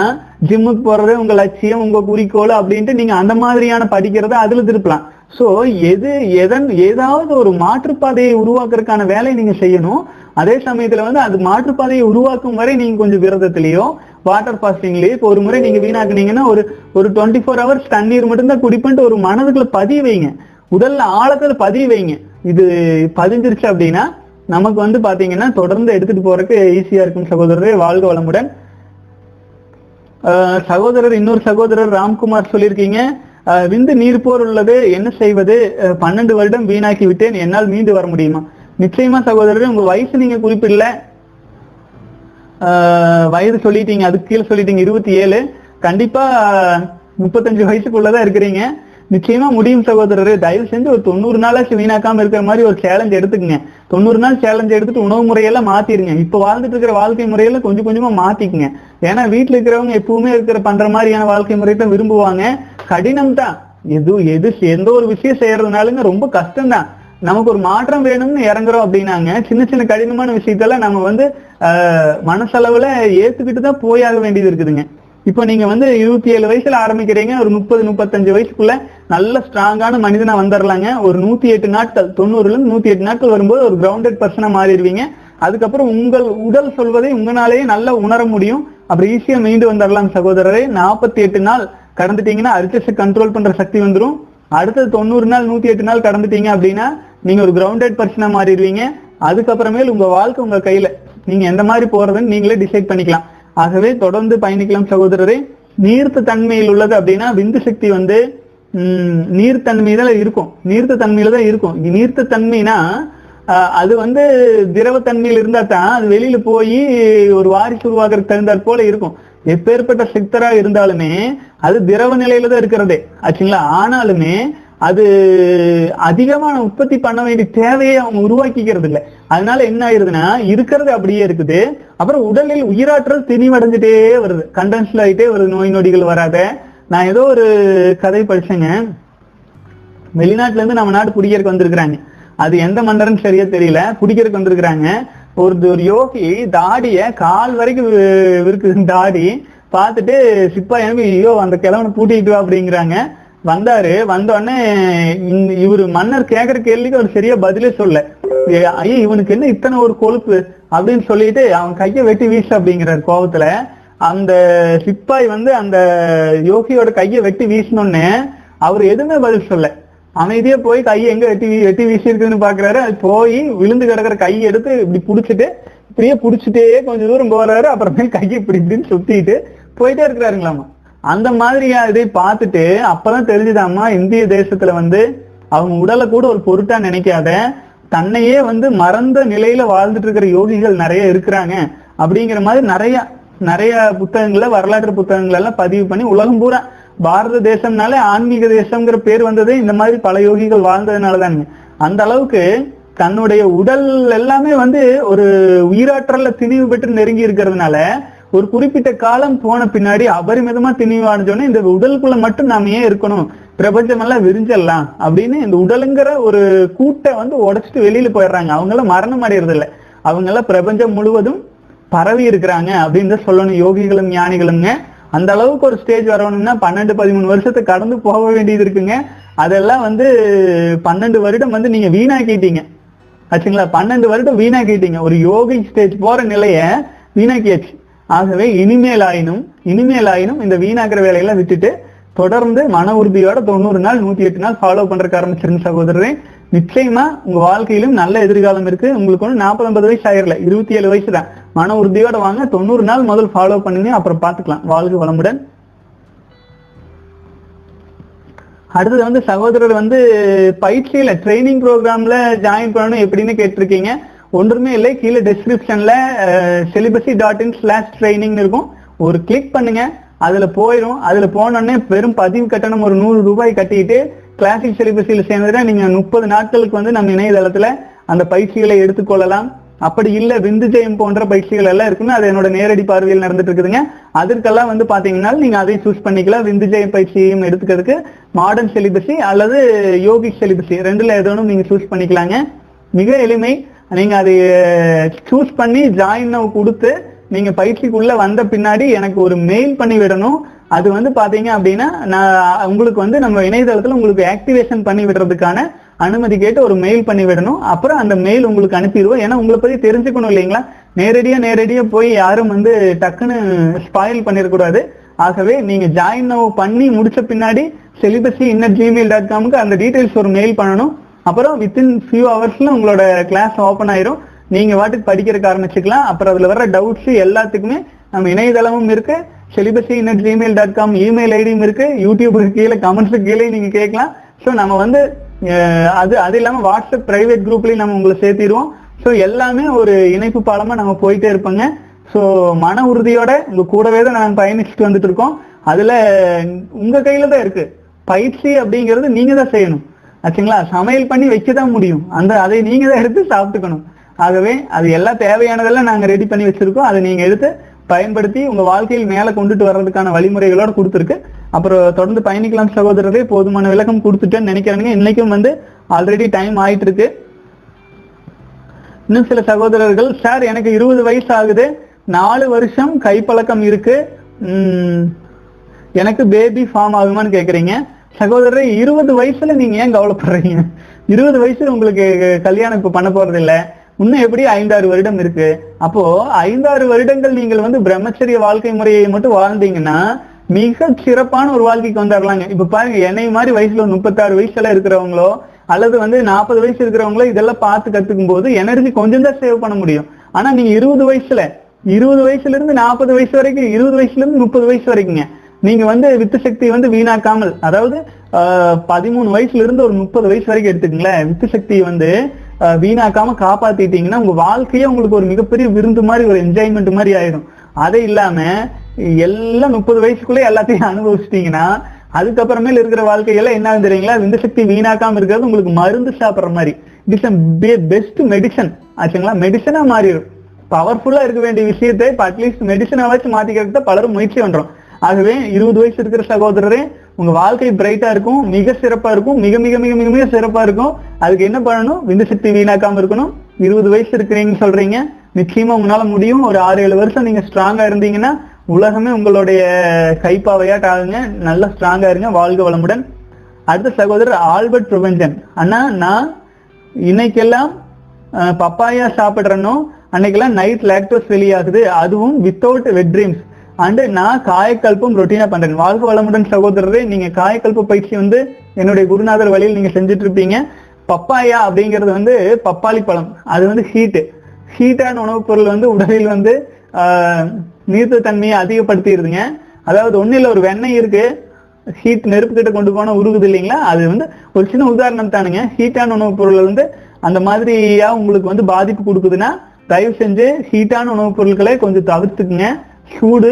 ஜிம்முக்கு போறது உங்க லட்சியம் உங்க குறிக்கோள் அப்படின்ட்டு நீங்க அந்த மாதிரியான படிக்கிறத அதுல திருப்பலாம். சோ எது எதன் ஏதாவது ஒரு மாற்றுப்பாதையை உருவாக்குறதுக்கான வேலையை நீங்க செய்யணும். அதே சமயத்துல வந்து அது மாற்றுப்பாதையை உருவாக்கும் வரை நீங்க கொஞ்சம் விரதத்திலேயோ வாட்டர் ஃபாஸ்டிங்லயோ இப்போ ஒரு முறை நீங்க வீணாக்குனீங்கன்னா ஒரு ஒரு டுவெண்ட்டி ஃபோர் ஹவர்ஸ் தண்ணீர் மட்டும்தான் குடிப்புன்ட்டு ஒரு மனதுக்குள்ள பதிய வைங்க. உடல்ல ஆழத்துல பதிய வைங்க. இது பதிஞ்சிருச்சு அப்படின்னா நமக்கு வந்து பாத்தீங்கன்னா தொடர்ந்து எடுத்துட்டு போறதுக்கு ஈஸியா இருக்கும் சகோதரரே வாழ்க வளமுடன். சகோதரர் இன்னொரு சகோதரர் ராம்குமார் சொல்லியிருக்கீங்க. விந்து நீர் போர் உள்ளது. என்ன செய்வது? பன்னெண்டு வருடம் வீணாக்கி விட்டேன். என்னால் மீண்டு வர முடியுமா? நிச்சயமா சகோதரர் உங்க வயசு நீங்க குறிப்பிடல. ஆஹ் வயது சொல்லிட்டீங்க. அதுக்கு கீழே சொல்லிட்டீங்க. இருபத்தி ஏழு. கண்டிப்பா முப்பத்தஞ்சு வயசுக்குள்ளதான் இருக்கிறீங்க. நிச்சயமா முடியும் சகோதரரே. தயவு செஞ்சு ஒரு தொண்ணூறு நாளாச்சு வீணாக்காம இருக்கிற மாதிரி ஒரு சேலஞ்ச் எடுத்துக்கங்க. தொண்ணூறு நாள் சேலஞ்ச் எடுத்துட்டு உணவு முறையெல்லாம் மாத்திருங்க. இப்ப வாழ்ந்துட்டு இருக்கிற வாழ்க்கை முறையெல்லாம் கொஞ்சம் கொஞ்சமா மாத்திக்கங்க. ஏன்னா வீட்டுல இருக்கிறவங்க எப்பவுமே இருக்கிற பண்ற மாதிரியான வாழ்க்கை முறை தான் விரும்புவாங்க. கடினம் தான். எது எது எந்த ஒரு விஷயம் செய்யறதுனாலுங்க ரொம்ப கஷ்டம் தான் நமக்கு ஒரு மாற்றம் வேணும்னு இறங்குறோம் அப்படின்னாங்க. சின்ன சின்ன கடினமான விஷயத்தெல்லாம் நம்ம வந்து ஆஹ், மனசளவுல ஏத்துக்கிட்டு தான் போயாக வேண்டியது இருக்குதுங்க. இப்போ நீங்க வந்து இருபத்தி ஏழு வயசுல ஆரம்பிக்கிறீங்க. ஒரு முப்பது முப்பத்தஞ்சு வயசுக்குள்ள நல்ல ஸ்ட்ராங்கான மனிதனா வந்துடலாங்க ஒரு நூத்தி எட்டு நாட்கள் தொண்ணூறுல இருந்து நூத்தி எட்டு நாட்கள் வரும்போது ஒரு கிரவுண்டட் பர்சனா மாறிடுவீங்க. அதுக்கப்புறம் உங்கள் உடல் சொல்வதை உங்களாலேயே நல்லா உணர முடியும். அப்புறம் ஈஸியா மீண்டு வந்துடலாம் சகோதரரே. நாற்பத்தி எட்டு நாள் கடந்துட்டீங்கன்னா அரிச்சஸை கண்ட்ரோல் பண்ற சக்தி வந்துடும் அடுத்தது தொண்ணூறு நாள் நூத்தி எட்டு நாள் கடந்துட்டீங்க அப்படின்னா நீங்க ஒரு கிரவுண்டட் பர்சனா மாறிடுவீங்க. அதுக்கப்புறமேல் உங்க வாழ்க்கை உங்க கையில. நீங்க எந்த மாதிரி போறதுன்னு நீங்களே டிசைட் பண்ணிக்கலாம். ஆகவே தொடர்ந்து பயணிக்கலாம் சகோதரரே. நீர்த்த தன்மையில் உள்ளது அப்படின்னா விந்து சக்தி வந்து நீர்த்தன்மையில இருக்கும். நீர்த்த தன்மையில தான் இருக்கும். நீர்த்த தன்மைனா அது வந்து திரவத்தன்மையில் இருந்தா தான் அது வெளியில போய் ஒரு வாரிசு உருவாக்குறதுக்கு தகுந்தாற் போல இருக்கும். எப்பேற்பட்ட சிக்தரா இருந்தாலுமே அது திரவ நிலையில தான் இருக்கிறதே. ஆச்சுங்களா? ஆனாலுமே அது அதிகமான உற்பத்தி பண்ண வேண்டிய தேவையை அவங்க உருவாக்கிக்கிறது இல்ல அதனால என்ன ஆயிருதுன்னா இருக்கிறது அப்படியே இருக்குது. அப்புறம் உடலில் உயிராற்றல் திணிவடைஞ்சிட்டே வருது. கண்டென்ஸ்ல ஆயிட்டே வருது. நோய் நொடிகள் வராத. நான் ஏதோ ஒரு கதை படிச்சேங்க. வெளிநாட்டுல இருந்து நம்ம நாடு குடியேறக்கு வந்திருக்கிறாங்க. அது எந்த மன்னர்னு சரியா தெரியல. குடிக்கிறதுக்கு வந்திருக்கிறாங்க. ஒரு ஒரு யோகி தாடிய கால் வரைக்கும் வி- இருக்குது தாடி. பார்த்துட்டு சிப்பா எனக்கு ஐயோ அந்த கிழவனை பூட்டிக்கிட்டு வா அப்படிங்கிறாங்க. வந்தாரு. வந்த உடனே இவரு மன்னர் கேக்குற கேள்விக்கு அவர் சரியா பதிலே சொல்ல ஐயோ இவனுக்கு என்ன இத்தனை ஒரு கொழுப்பு? அப்படின்னு சொல்லிட்டு அவன் கையை வெட்டி வீசு அப்படிங்கிறார் கோபத்துல அந்த சிப்பாய் வந்து அந்த யோகியோட கையை வெட்டி வீசினோடனே அவர் எதுவுமே பதில் சொல்ல அமைதியா போய் கையை எங்க வெட்டி வீ- வெட்டி வீசி இருக்குன்னு பாக்குறாரு. அது போய் விழுந்து கிடக்குற கையை எடுத்து இப்படி புடிச்சிட்டு இப்படியே புடிச்சிட்டே கொஞ்சம் தூரம் போறாரு. அப்புறமே கையை இப்படி இப்படின்னு சுத்திட்டு போயிட்டே இருக்கிறாருங்களாமா. அந்த மாதிரியா இதை பார்த்துட்டு அப்பதான் தெரிஞ்சுதாம்மா இந்திய தேசத்துல வந்து அவங்க உடலை கூட ஒரு பொருட்டா நினைக்காத தன்னையே வந்து மறந்த நிலையில வாழ்ந்துட்டு இருக்கிற யோகிகள் நிறைய இருக்கிறாங்க அப்படிங்கிற மாதிரி நிறைய நிறைய புத்தகங்களை வரலாற்று புத்தகங்கள் எல்லாம் பதிவு பண்ணி உலகம் பூரா பாரத தேசம்னாலே ஆன்மீக தேசம்ங்கிற பேர் வந்ததே இந்த மாதிரி பல யோகிகள் வாழ்ந்ததுனாலதாங்க அந்த அளவுக்கு தன்னுடைய உடல் எல்லாமே வந்து ஒரு உயிராற்றல்ல திணிவு பெற்று நெருங்கி இருக்கிறதுனால ஒரு குறிப்பிட்ட காலம் போன பின்னாடி அபரிமிதமா திணிவு அடைஞ்சோன்னே இந்த உடலுக்குள்ள மட்டும் நாம ஏன் இருக்கணும்? பிரபஞ்சம் எல்லாம் விரிஞ்சிடலாம் அப்படின்னு இந்த உடலுங்கிற ஒரு கூட்டை வந்து உடைச்சிட்டு வெளியில போயிடுறாங்க. அவங்க எல்லாம் மரணம் அடையறது இல்லை அவங்க எல்லாம் பிரபஞ்சம் முழுவதும் பரவி இருக்கிறாங்க அப்படின்னு தான் சொல்லணும். யோகிகளும் ஞானிகளுங்க. அந்த அளவுக்கு ஒரு ஸ்டேஜ் வரணும்னா பன்னெண்டு பதிமூணு வருஷத்தை கடந்து போக வேண்டியது இருக்குங்க. அதெல்லாம் வந்து பன்னெண்டு வருடம் வந்து நீங்க வீணாக்கிட்டீங்க. ஆச்சுங்களா? பன்னெண்டு வருடம் வீணாக்கிட்டீங்க. ஒரு யோகி ஸ்டேஜ் போற நிலைய வீணாக்கியாச்சு. ஆகவே இனிமேல் ஆயினும் இனிமேல் ஆயினும் இந்த வீணாக்குற வேலையெல்லாம் விட்டுட்டு தொடர்ந்து மன உறுதியோட தொண்ணூறு நாள் நூத்தி எட்டு நாள் ஃபாலோ பண்றதுக்கு ஆரம்பிச்சிருந்த சகோதரரே. நிச்சயமா உங்க வாழ்க்கையிலும் நல்ல எதிர்காலம் இருக்கு. உங்களுக்கு ஒன்று நாற்பது ஐம்பது வயசு ஆயிரல. இருபத்தி ஏழு வயசு தான் மன உறுதியோட வாங்க. தொண்ணூறு நாள் முதல் ஃபாலோ பண்ணுங்க அப்புறம் பாத்துக்கலாம் வாழ்க வளமுடன். அடுத்தது வந்து சகோதரர் வந்து பயிற்சியில ட்ரைனிங் ப்ரோக்ராம்ல ஜாயின் பண்ணணும் எப்படின்னு கேட்டிருக்கீங்க. ஒன்றுமே இல்லை. கீழே டிஸ்கிரிப்ஷன்ல celibacy dot in slash training இருக்கும். ஒரு கிளிக் பண்ணுங்க. அதுல போயிடும் அதுல போனோடனே வெறும் பதிவு கட்டணம் ஒரு நூறு ரூபாய் கட்டிட்டு கிளாசிக் செலிபஸில் சேர்ந்துட்டா நீங்க முப்பது நாட்களுக்கு வந்து நம்ம இணையதளத்துல அந்த பயிற்சிகளை எடுத்துக்கொள்ளலாம். அப்படி இல்ல விந்து ஜெயம் போன்ற பயிற்சிகள் எல்லாம் இருக்குன்னு அது என்னோட நேரடி பார்வையில் நடந்துட்டு இருக்குதுங்க அதற்கெல்லாம் வந்து பாத்தீங்கன்னா நீங்க அதையும் சூஸ் பண்ணிக்கலாம். விந்து ஜெயம் பயிற்சியையும் எடுத்துக்கிறதுக்கு மாடர்ன் செலிபஸி அல்லது யோகிக் செலிபஸி ரெண்டுல ஏதோனும் நீங்க சூஸ் பண்ணிக்கலாங்க. மிக எளிமை. நீங்க அதை சூஸ் பண்ணி ஜாயின் கொடுத்து நீங்க பயிற்சிக்குள்ள வந்த பின்னாடி எனக்கு ஒரு மெயில் பண்ணி விடணும். அது வந்து பாத்தீங்க அப்படின்னா நான் உங்களுக்கு வந்து நம்ம இணையதளத்துல உங்களுக்கு ஆக்டிவேஷன் பண்ணி விடுறதுக்கான அனுமதி கேட்டு ஒரு மெயில் பண்ணி விடணும். அப்புறம் அந்த மெயில் உங்களுக்கு அனுப்பிடுவோம். ஏன்னா உங்களை பத்தி தெரிஞ்சுக்கணும் இல்லைங்களா? நேரடியா நேரடியா போய் யாரும் வந்து டக்குன்னு ஸ்பாயில் பண்ணிடக்கூடாது ஆகவே நீங்க ஜாயின் பண்ணி முடிச்ச பின்னாடி செலிபஸி இன்னர் ஜிமெயில் டாட் காமுக்கு அந்த டீடைல்ஸ் ஒரு மெயில் பண்ணணும். அப்புறம் வித்தின் ஃபியூ ஹவர்ஸ்ல உங்களோட கிளாஸ் ஓப்பன் ஆயிரும். நீங்க வாட்டுக்கு படிக்கிறதுக்கு ஆரம்பிச்சுக்கலாம். அப்புறம் அதுல வர டவுட்ஸ் எல்லாத்துக்குமே நம்ம இணையதளமும் இருக்கு. Celibacy innate Gmail dot com email ஐடியும் இருக்கு யூடியூபுக்கு கீழே கமெண்ட்ஸுக்கு கீழே நீங்க கேட்கலாம். ஸோ நம்ம வந்து அது அது இல்லாம வாட்ஸ்அப் பிரைவேட் குரூப்லயும் நம்ம உங்களை சேர்த்திடுவோம். ஸோ எல்லாமே ஒரு இணைப்பு பாலமா நம்ம போயிட்டே இருப்போங்க. ஸோ மன உறுதியோட உங்க கூடவே தான் நாங்கள் பயணிச்சுட்டு வந்துட்டு இருக்கோம். அதுல உங்க கையில தான் இருக்கு. பயிற்சி அப்படிங்கிறது நீங்க தான் செய்யணும். ஆச்சுங்களா? சமையல் பண்ணி வைக்க தான் முடியும். அந்த அதை நீங்க தான் எடுத்து சாப்பிட்டுக்கணும். ஆகவே அது எல்லாம் தேவையானதெல்லாம் நாங்க ரெடி பண்ணி வச்சிருக்கோம். அதை நீங்க எடுத்து பயன்படுத்தி உங்க வாழ்க்கையில் மேல கொண்டுட்டு வர்றதுக்கான வழிமுறைகளோட கொடுத்துருக்கு. அப்புறம் தொடர்ந்து பயணிக்கலாம் சகோதரரே போதுமான விளக்கம் கொடுத்துட்டேன்னு நினைக்கிறேங்க இன்னைக்கும் வந்து ஆல்ரெடி டைம் ஆயிட்டு இருக்கு இன்னும் சில சகோதரர்கள் சார் எனக்கு இருபது வயசு ஆகுது நாலு வருஷம் கைப்பழக்கம் இருக்கு. எனக்கு பேபி ஃபார்ம் ஆகுமான்னு கேக்குறீங்க. சகோதரரை இருபது வயசுல நீங்க ஏன் கவலைப்படுறீங்க? இருபது வயசுல உங்களுக்கு கல்யாணம் இப்ப பண்ண போறது இல்லை இன்னும் எப்படி ஐந்தாறு வருடம் இருக்கு? அப்போ ஐந்தாறு வருடங்கள் நீங்கள் வந்து பிரம்மச்சரிய வாழ்க்கை முறையை மட்டும் வாழ்ந்தீங்கன்னா மிக சிறப்பான ஒரு வாழ்க்கைக்கு வந்துடலாங்க இப்ப பாருங்க என்னை மாதிரி வயசுல முப்பத்தாறு வயசுல இருக்கிறவங்களோ அல்லது வந்து நாற்பது வயசு இருக்கிறவங்களோ இதெல்லாம் பார்த்து கத்துக்கும் போது எனர்ஜி கொஞ்சம் தான் சேவ் பண்ண முடியும். ஆனா நீங்க இருபது வயசுல இருபது வயசுல இருந்து நாற்பது வயசு வரைக்கும் இருபது வயசுல இருந்து முப்பது வயசு வரைக்குங்க. நீங்க வந்து வித்து சக்தி வந்து வீணாக்காமல் அதாவது ஆஹ், பதிமூணு வயசுல இருந்து ஒரு முப்பது வயசு வரைக்கும் எடுத்துக்கங்களேன். வித்து சக்தியை வந்து ஆஹ், வீணாக்காம காப்பாத்திட்டீங்கன்னா உங்க வாழ்க்கையே உங்களுக்கு ஒரு மிகப்பெரிய விருந்து மாதிரி ஒரு என்ஜாய்மெண்ட் மாதிரி ஆயிடும் அது இல்லாம எல்லாம் முப்பது வயசுக்குள்ளே எல்லாத்தையும் அனுபவிச்சிட்டீங்கன்னா அதுக்கப்புறமேல இருக்கிற வாழ்க்கையெல்லாம் என்ன ஆகுது தெரியுங்களா? விந்து சக்தி வீணாக்காம இருக்கிறது உங்களுக்கு மருந்து சாப்பிடுற மாதிரி. இட்ஸ் பெஸ்ட் மெடிசன் ஆச்சுங்களா? மெடிசனா மாறிடும். பவர்ஃபுல்லா இருக்க வேண்டிய விஷயத்தை இப்ப அட்லீஸ்ட் மெடிசனாவாச்சும் மாத்திக்கிறது மாத்திக்கிறதுக்கு பலரும் முயற்சி பண்றோம். ஆகவே இருபது வயசு இருக்கிற சகோதரரே உங்க வாழ்க்கை பிரைட்டா இருக்கும் மிக சிறப்பா இருக்கும் மிக மிக மிக மிக மிக சிறப்பா இருக்கும். அதுக்கு என்ன பண்ணணும்? விந்து சக்தி வீணாக்காம இருக்கணும். இருபது வயசு இருக்கிறீங்கன்னு சொல்றீங்க. நிச்சயமா உங்களால முடியும். ஒரு ஆறு ஏழு வருஷம் நீங்க ஸ்ட்ராங்கா இருந்தீங்கன்னா உலகமே உங்களுடைய கைப்பாவையாட் ஆகுங்க நல்லா ஸ்ட்ராங்கா இருங்க. வாழ்க வளமுடன். அடுத்த சகோதரர் ஆல்பர்ட் பிரபஞ்சன் அண்ணா நான் இன்னைக்கெல்லாம் பப்பாயா சாப்பிடுறனோ அன்னைக்கெல்லாம் நைட் லாக்டோஸ் வெளியாகுது. அதுவும் வித்தவுட் வெட் ட்ரீம்ஸ் அண்ட் நான் காயக்கல்பம் ரொட்டீனா பண்றேன். வாழ்க வளமுடன் சகோதரரே. நீங்க காயக்கல்ப பயிற்சி வந்து என்னுடைய குருநாதர் வழியில் நீங்க செஞ்சுட்டு இருப்பீங்க பப்பாயா அப்படிங்கிறது வந்து பப்பாளி பழம். அது வந்து ஹீட்டு ஹீட்டான உணவுப் பொருள் வந்து உடலில் வந்து ஆஹ், நீர்த்த தன்மையை அதிகப்படுத்திடுதுங்க. அதாவது ஒண்ணு இல்ல ஒரு வெண்ணெய் இருக்கு ஹீட் நெருப்பு கிட்ட கொண்டு போனா உருகுது இல்லைங்களா? அது வந்து ஒரு சின்ன உதாரணம் தானுங்க. ஹீட்டான உணவுப் பொருள் வந்து அந்த மாதிரியா உங்களுக்கு வந்து பாதிப்பு கொடுக்குதுன்னா தயவு செஞ்சு ஹீட்டான உணவுப் பொருட்களை கொஞ்சம் தவிர்த்துக்குங்க. சூடு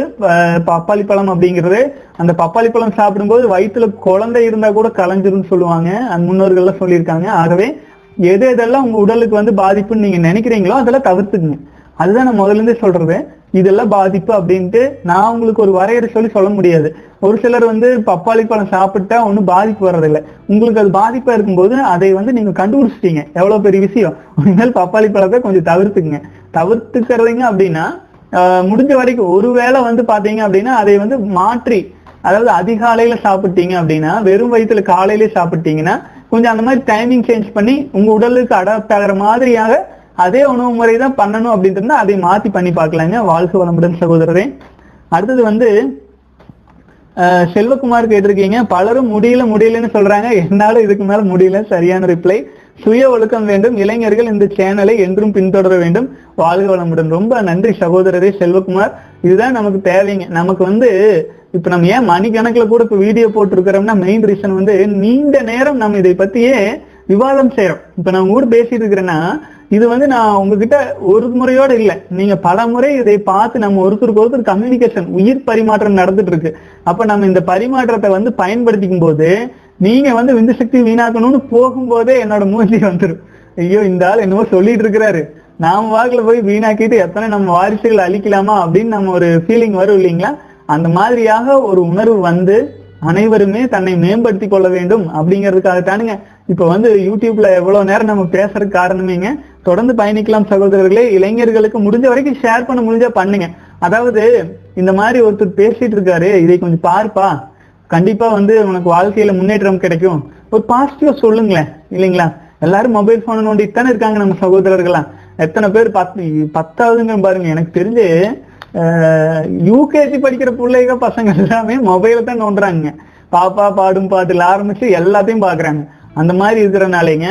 பப்பாளி பழம் அப்படிங்கிறது அந்த பப்பாளி பழம் சாப்பிடும்போது வயிற்றுல குழந்தை இருந்தா கூட கலைஞ்சிரும்னு சொல்லுவாங்க. அந்த முன்னோர்கள்லாம் சொல்லியிருக்காங்க. ஆகவே எது எதெல்லாம் உங்க உடலுக்கு வந்து பாதிப்புன்னு நீங்க நினைக்கிறீங்களோ அதெல்லாம் தவிர்த்துக்குங்க. அதுதான் நான் முதல்ல இருந்தே சொல்றது. இதெல்லாம் பாதிப்பு அப்படின்ட்டு நான் உங்களுக்கு ஒரு வரையறை சொல்லி சொல்ல முடியாது. ஒரு சிலர் வந்து பப்பாளி பழம் சாப்பிட்டா ஒன்றும் பாதிப்பு வர்றதில்லை. உங்களுக்கு அது பாதிப்பா இருக்கும்போது அதை வந்து நீங்க கண்டுபிடிச்சிட்டீங்க. எவ்வளவு பெரிய விஷயம். இனிமேல் பப்பாளி பழத்தை கொஞ்சம் தவிர்த்துக்குங்க. தவிர்த்துக்கிறதுங்க அப்படின்னா ஆஹ், முடிஞ்ச வரைக்கும் ஒருவேளை வந்து பாத்தீங்க அப்படின்னா அதை வந்து மாற்றி அதாவது அதிகாலையில சாப்பிட்டீங்க அப்படின்னா வெறும் வயிற்றுல காலையிலேயே சாப்பிட்டீங்கன்னா கொஞ்சம் அந்த மாதிரி டைமிங் சேஞ்ச் பண்ணி உங்க உடலுக்கு அடாப்ட் ஆகிற மாதிரியாக அதே உணவு முறை தான் பண்ணணும் அப்படின்ட்டு இருந்தா அதை மாத்தி பண்ணி பார்க்கலாங்க. வாழ்க வளமுடன் சகோதரரே. அடுத்தது வந்து செல்வகுமார் கேட்டிருக்கீங்க பலரும் முடியல முடியலன்னு சொல்றாங்க. என்னால இதுக்கு மேல முடியல. சரியான ரிப்ளை சுய ஒழுக்கம் வேண்டும். இளைஞர்கள் இந்த சேனலை என்றும் பின்தொடர வேண்டும். வாழ்க வளமுடன். ரொம்ப நன்றி சகோதரரே செல்வகுமார். இதுதான் நமக்கு தேவைங்க. நமக்கு வந்து இப்ப நம்ம ஏன் மணிக்கணக்கில் கூட இப்ப வீடியோ போட்டிருக்கிறோம்னா மெயின் ரீசன் வந்து நீண்ட நேரம் நம்ம இதை பத்தியே விவாதம் செய்யறோம் இப்ப நான் கூட பேசிட்டு இருக்கிறேன்னா இது வந்து நான் உங்ககிட்ட ஒரு முறையோட இல்லை. நீங்க பல முறை இதை பார்த்து நம்ம ஒருத்தருக்கு ஒருத்தர் கம்யூனிகேஷன் உயிர் பரிமாற்றம் நடந்துட்டு இருக்கு அப்ப நம்ம இந்த பரிமாற்றத்தை வந்து பயன்படுத்திக்கும் போது நீங்க வந்து விந்து சக்தி வீணாக்கணும்னு போகும்போதே என்னோட மூஞ்சி வந்துடும் ஐயோ இந்த ஆள் என்னவோ சொல்லிட்டு இருக்கிறாரு. நாம வாக்குல போய் வீணாக்கிட்டு எத்தனை நம்ம வாரிசுகள் அழிக்கலாமா அப்படின்னு நம்ம ஒரு ஃபீலிங் வரும் இல்லைங்களா? அந்த மாதிரியாக ஒரு உணர்வு வந்து அனைவருமே தன்னை மேம்படுத்தி கொள்ள வேண்டும் அப்படிங்கிறதுக்காக தானுங்க இப்ப வந்து யூடியூப்ல எவ்வளவு நேரம் நம்ம பேசுறதுக்கு காரணமேங்க. தொடர்ந்து பயணிக்கலாம் சகோதரர்களே இளைஞர்களுக்கு முடிஞ்ச வரைக்கும் ஷேர் பண்ண முடிஞ்சா பண்ணுங்க. அதாவது இந்த மாதிரி ஒருத்தர் பேசிட்டு இருக்காரு இதை கொஞ்சம் பார்ப்பா. கண்டிப்பா வந்து உனக்கு வாழ்க்கையில முன்னேற்றம் கிடைக்கும். ஒரு பாசிட்டிவா சொல்லுங்களேன் இல்லைங்களா? எல்லாரும் மொபைல் போனை நோண்டி இத்தனை இருக்காங்க நம்ம சகோதரர்களா எத்தனை பேர் பத்து பத்தாவதுங்க பாருங்க எனக்கு தெரிஞ்சு யூகேஜி படிக்கிற பிள்ளைங்க பசங்க எல்லாமே மொபைல தான் நோண்டுறாங்க. பாப்பா பாடும் பாட்டுல ஆரம்பிச்சு எல்லாத்தையும் பாக்குறாங்க. அந்த மாதிரி இருக்கிறனாலேங்க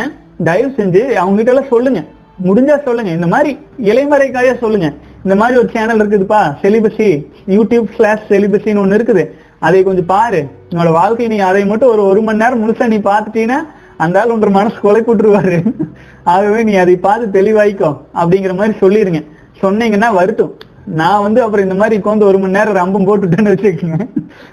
தயவு செஞ்சு அவங்க கிட்ட எல்லாம் சொல்லுங்க. முடிஞ்சா சொல்லுங்க. இந்த மாதிரி இலைமறைக்காக சொல்லுங்க. இந்த மாதிரி ஒரு சேனல் இருக்குதுப்பா செலிபஸி யூடியூப் ஸ்லாஷ் செலிபஸின்னு ஒன்று இருக்குது. அதை கொஞ்சம் பாரு. உன்னோட வாழ்க்கை நீ அதை மட்டும் ஒரு ஒரு மணி நேரம் முழுசா நீ பார்த்துட்டீங்கன்னா அந்த ஆள் ஒன்று மனசு கொலை கூட்டுருவாரு ஆகவே நீ அதை பார்த்து தெளிவாய்க்கோ அப்படிங்கிற மாதிரி சொல்லிருங்க. சொன்னீங்கன்னா வருத்தம். நான் வந்து அப்புறம் இந்த மாதிரி உட்காந்து ஒரு மணி நேரம் ரம்பம் போட்டுட்டேன்னு வச்சுக்கோங்க.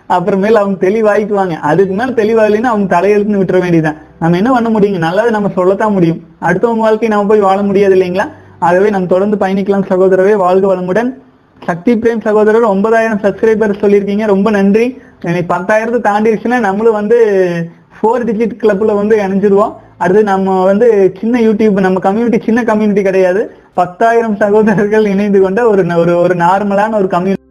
அப்புறமேல அவங்க தெளிவாய்க்குவாங்க. அதுக்கு மேல தெளிவாகலைன்னா அவங்க தலையெழுத்துன்னு விட்டுற வேண்டியதுதான். நம்ம என்ன பண்ண முடியுங்க நல்லது நம்ம சொல்லத்தான் முடியும். அடுத்தவங்க வாழ்க்கை நம்ம போய் வாழ முடியாது இல்லைங்களா? ஆகவே நம்ம தொடர்ந்து பயணிக்கலாம் சகோதரவே வாழ்க வளமுடன். சக்தி பிரேம் சகோதரர் ஒன்பதாயிரம் சப்ஸ்கிரைபர் சொல்லியிருக்கீங்க. ரொம்ப நன்றி. எனக்கு பத்தாயிரத்தை தாண்டிடுச்சுன்னா நம்மளும் வந்து ஃபோர் டிஜிட் கிளப்ல வந்து இணைஞ்சிருவோம். அடுத்து நம்ம வந்து சின்ன யூடியூப் நம்ம கம்யூனிட்டி சின்ன கம்யூனிட்டி கிடையாது. பத்தாயிரம் சகோதரர்கள் இணைந்து கொண்ட ஒரு ஒரு ஒரு நார்மலான ஒரு கம்யூனிட்டி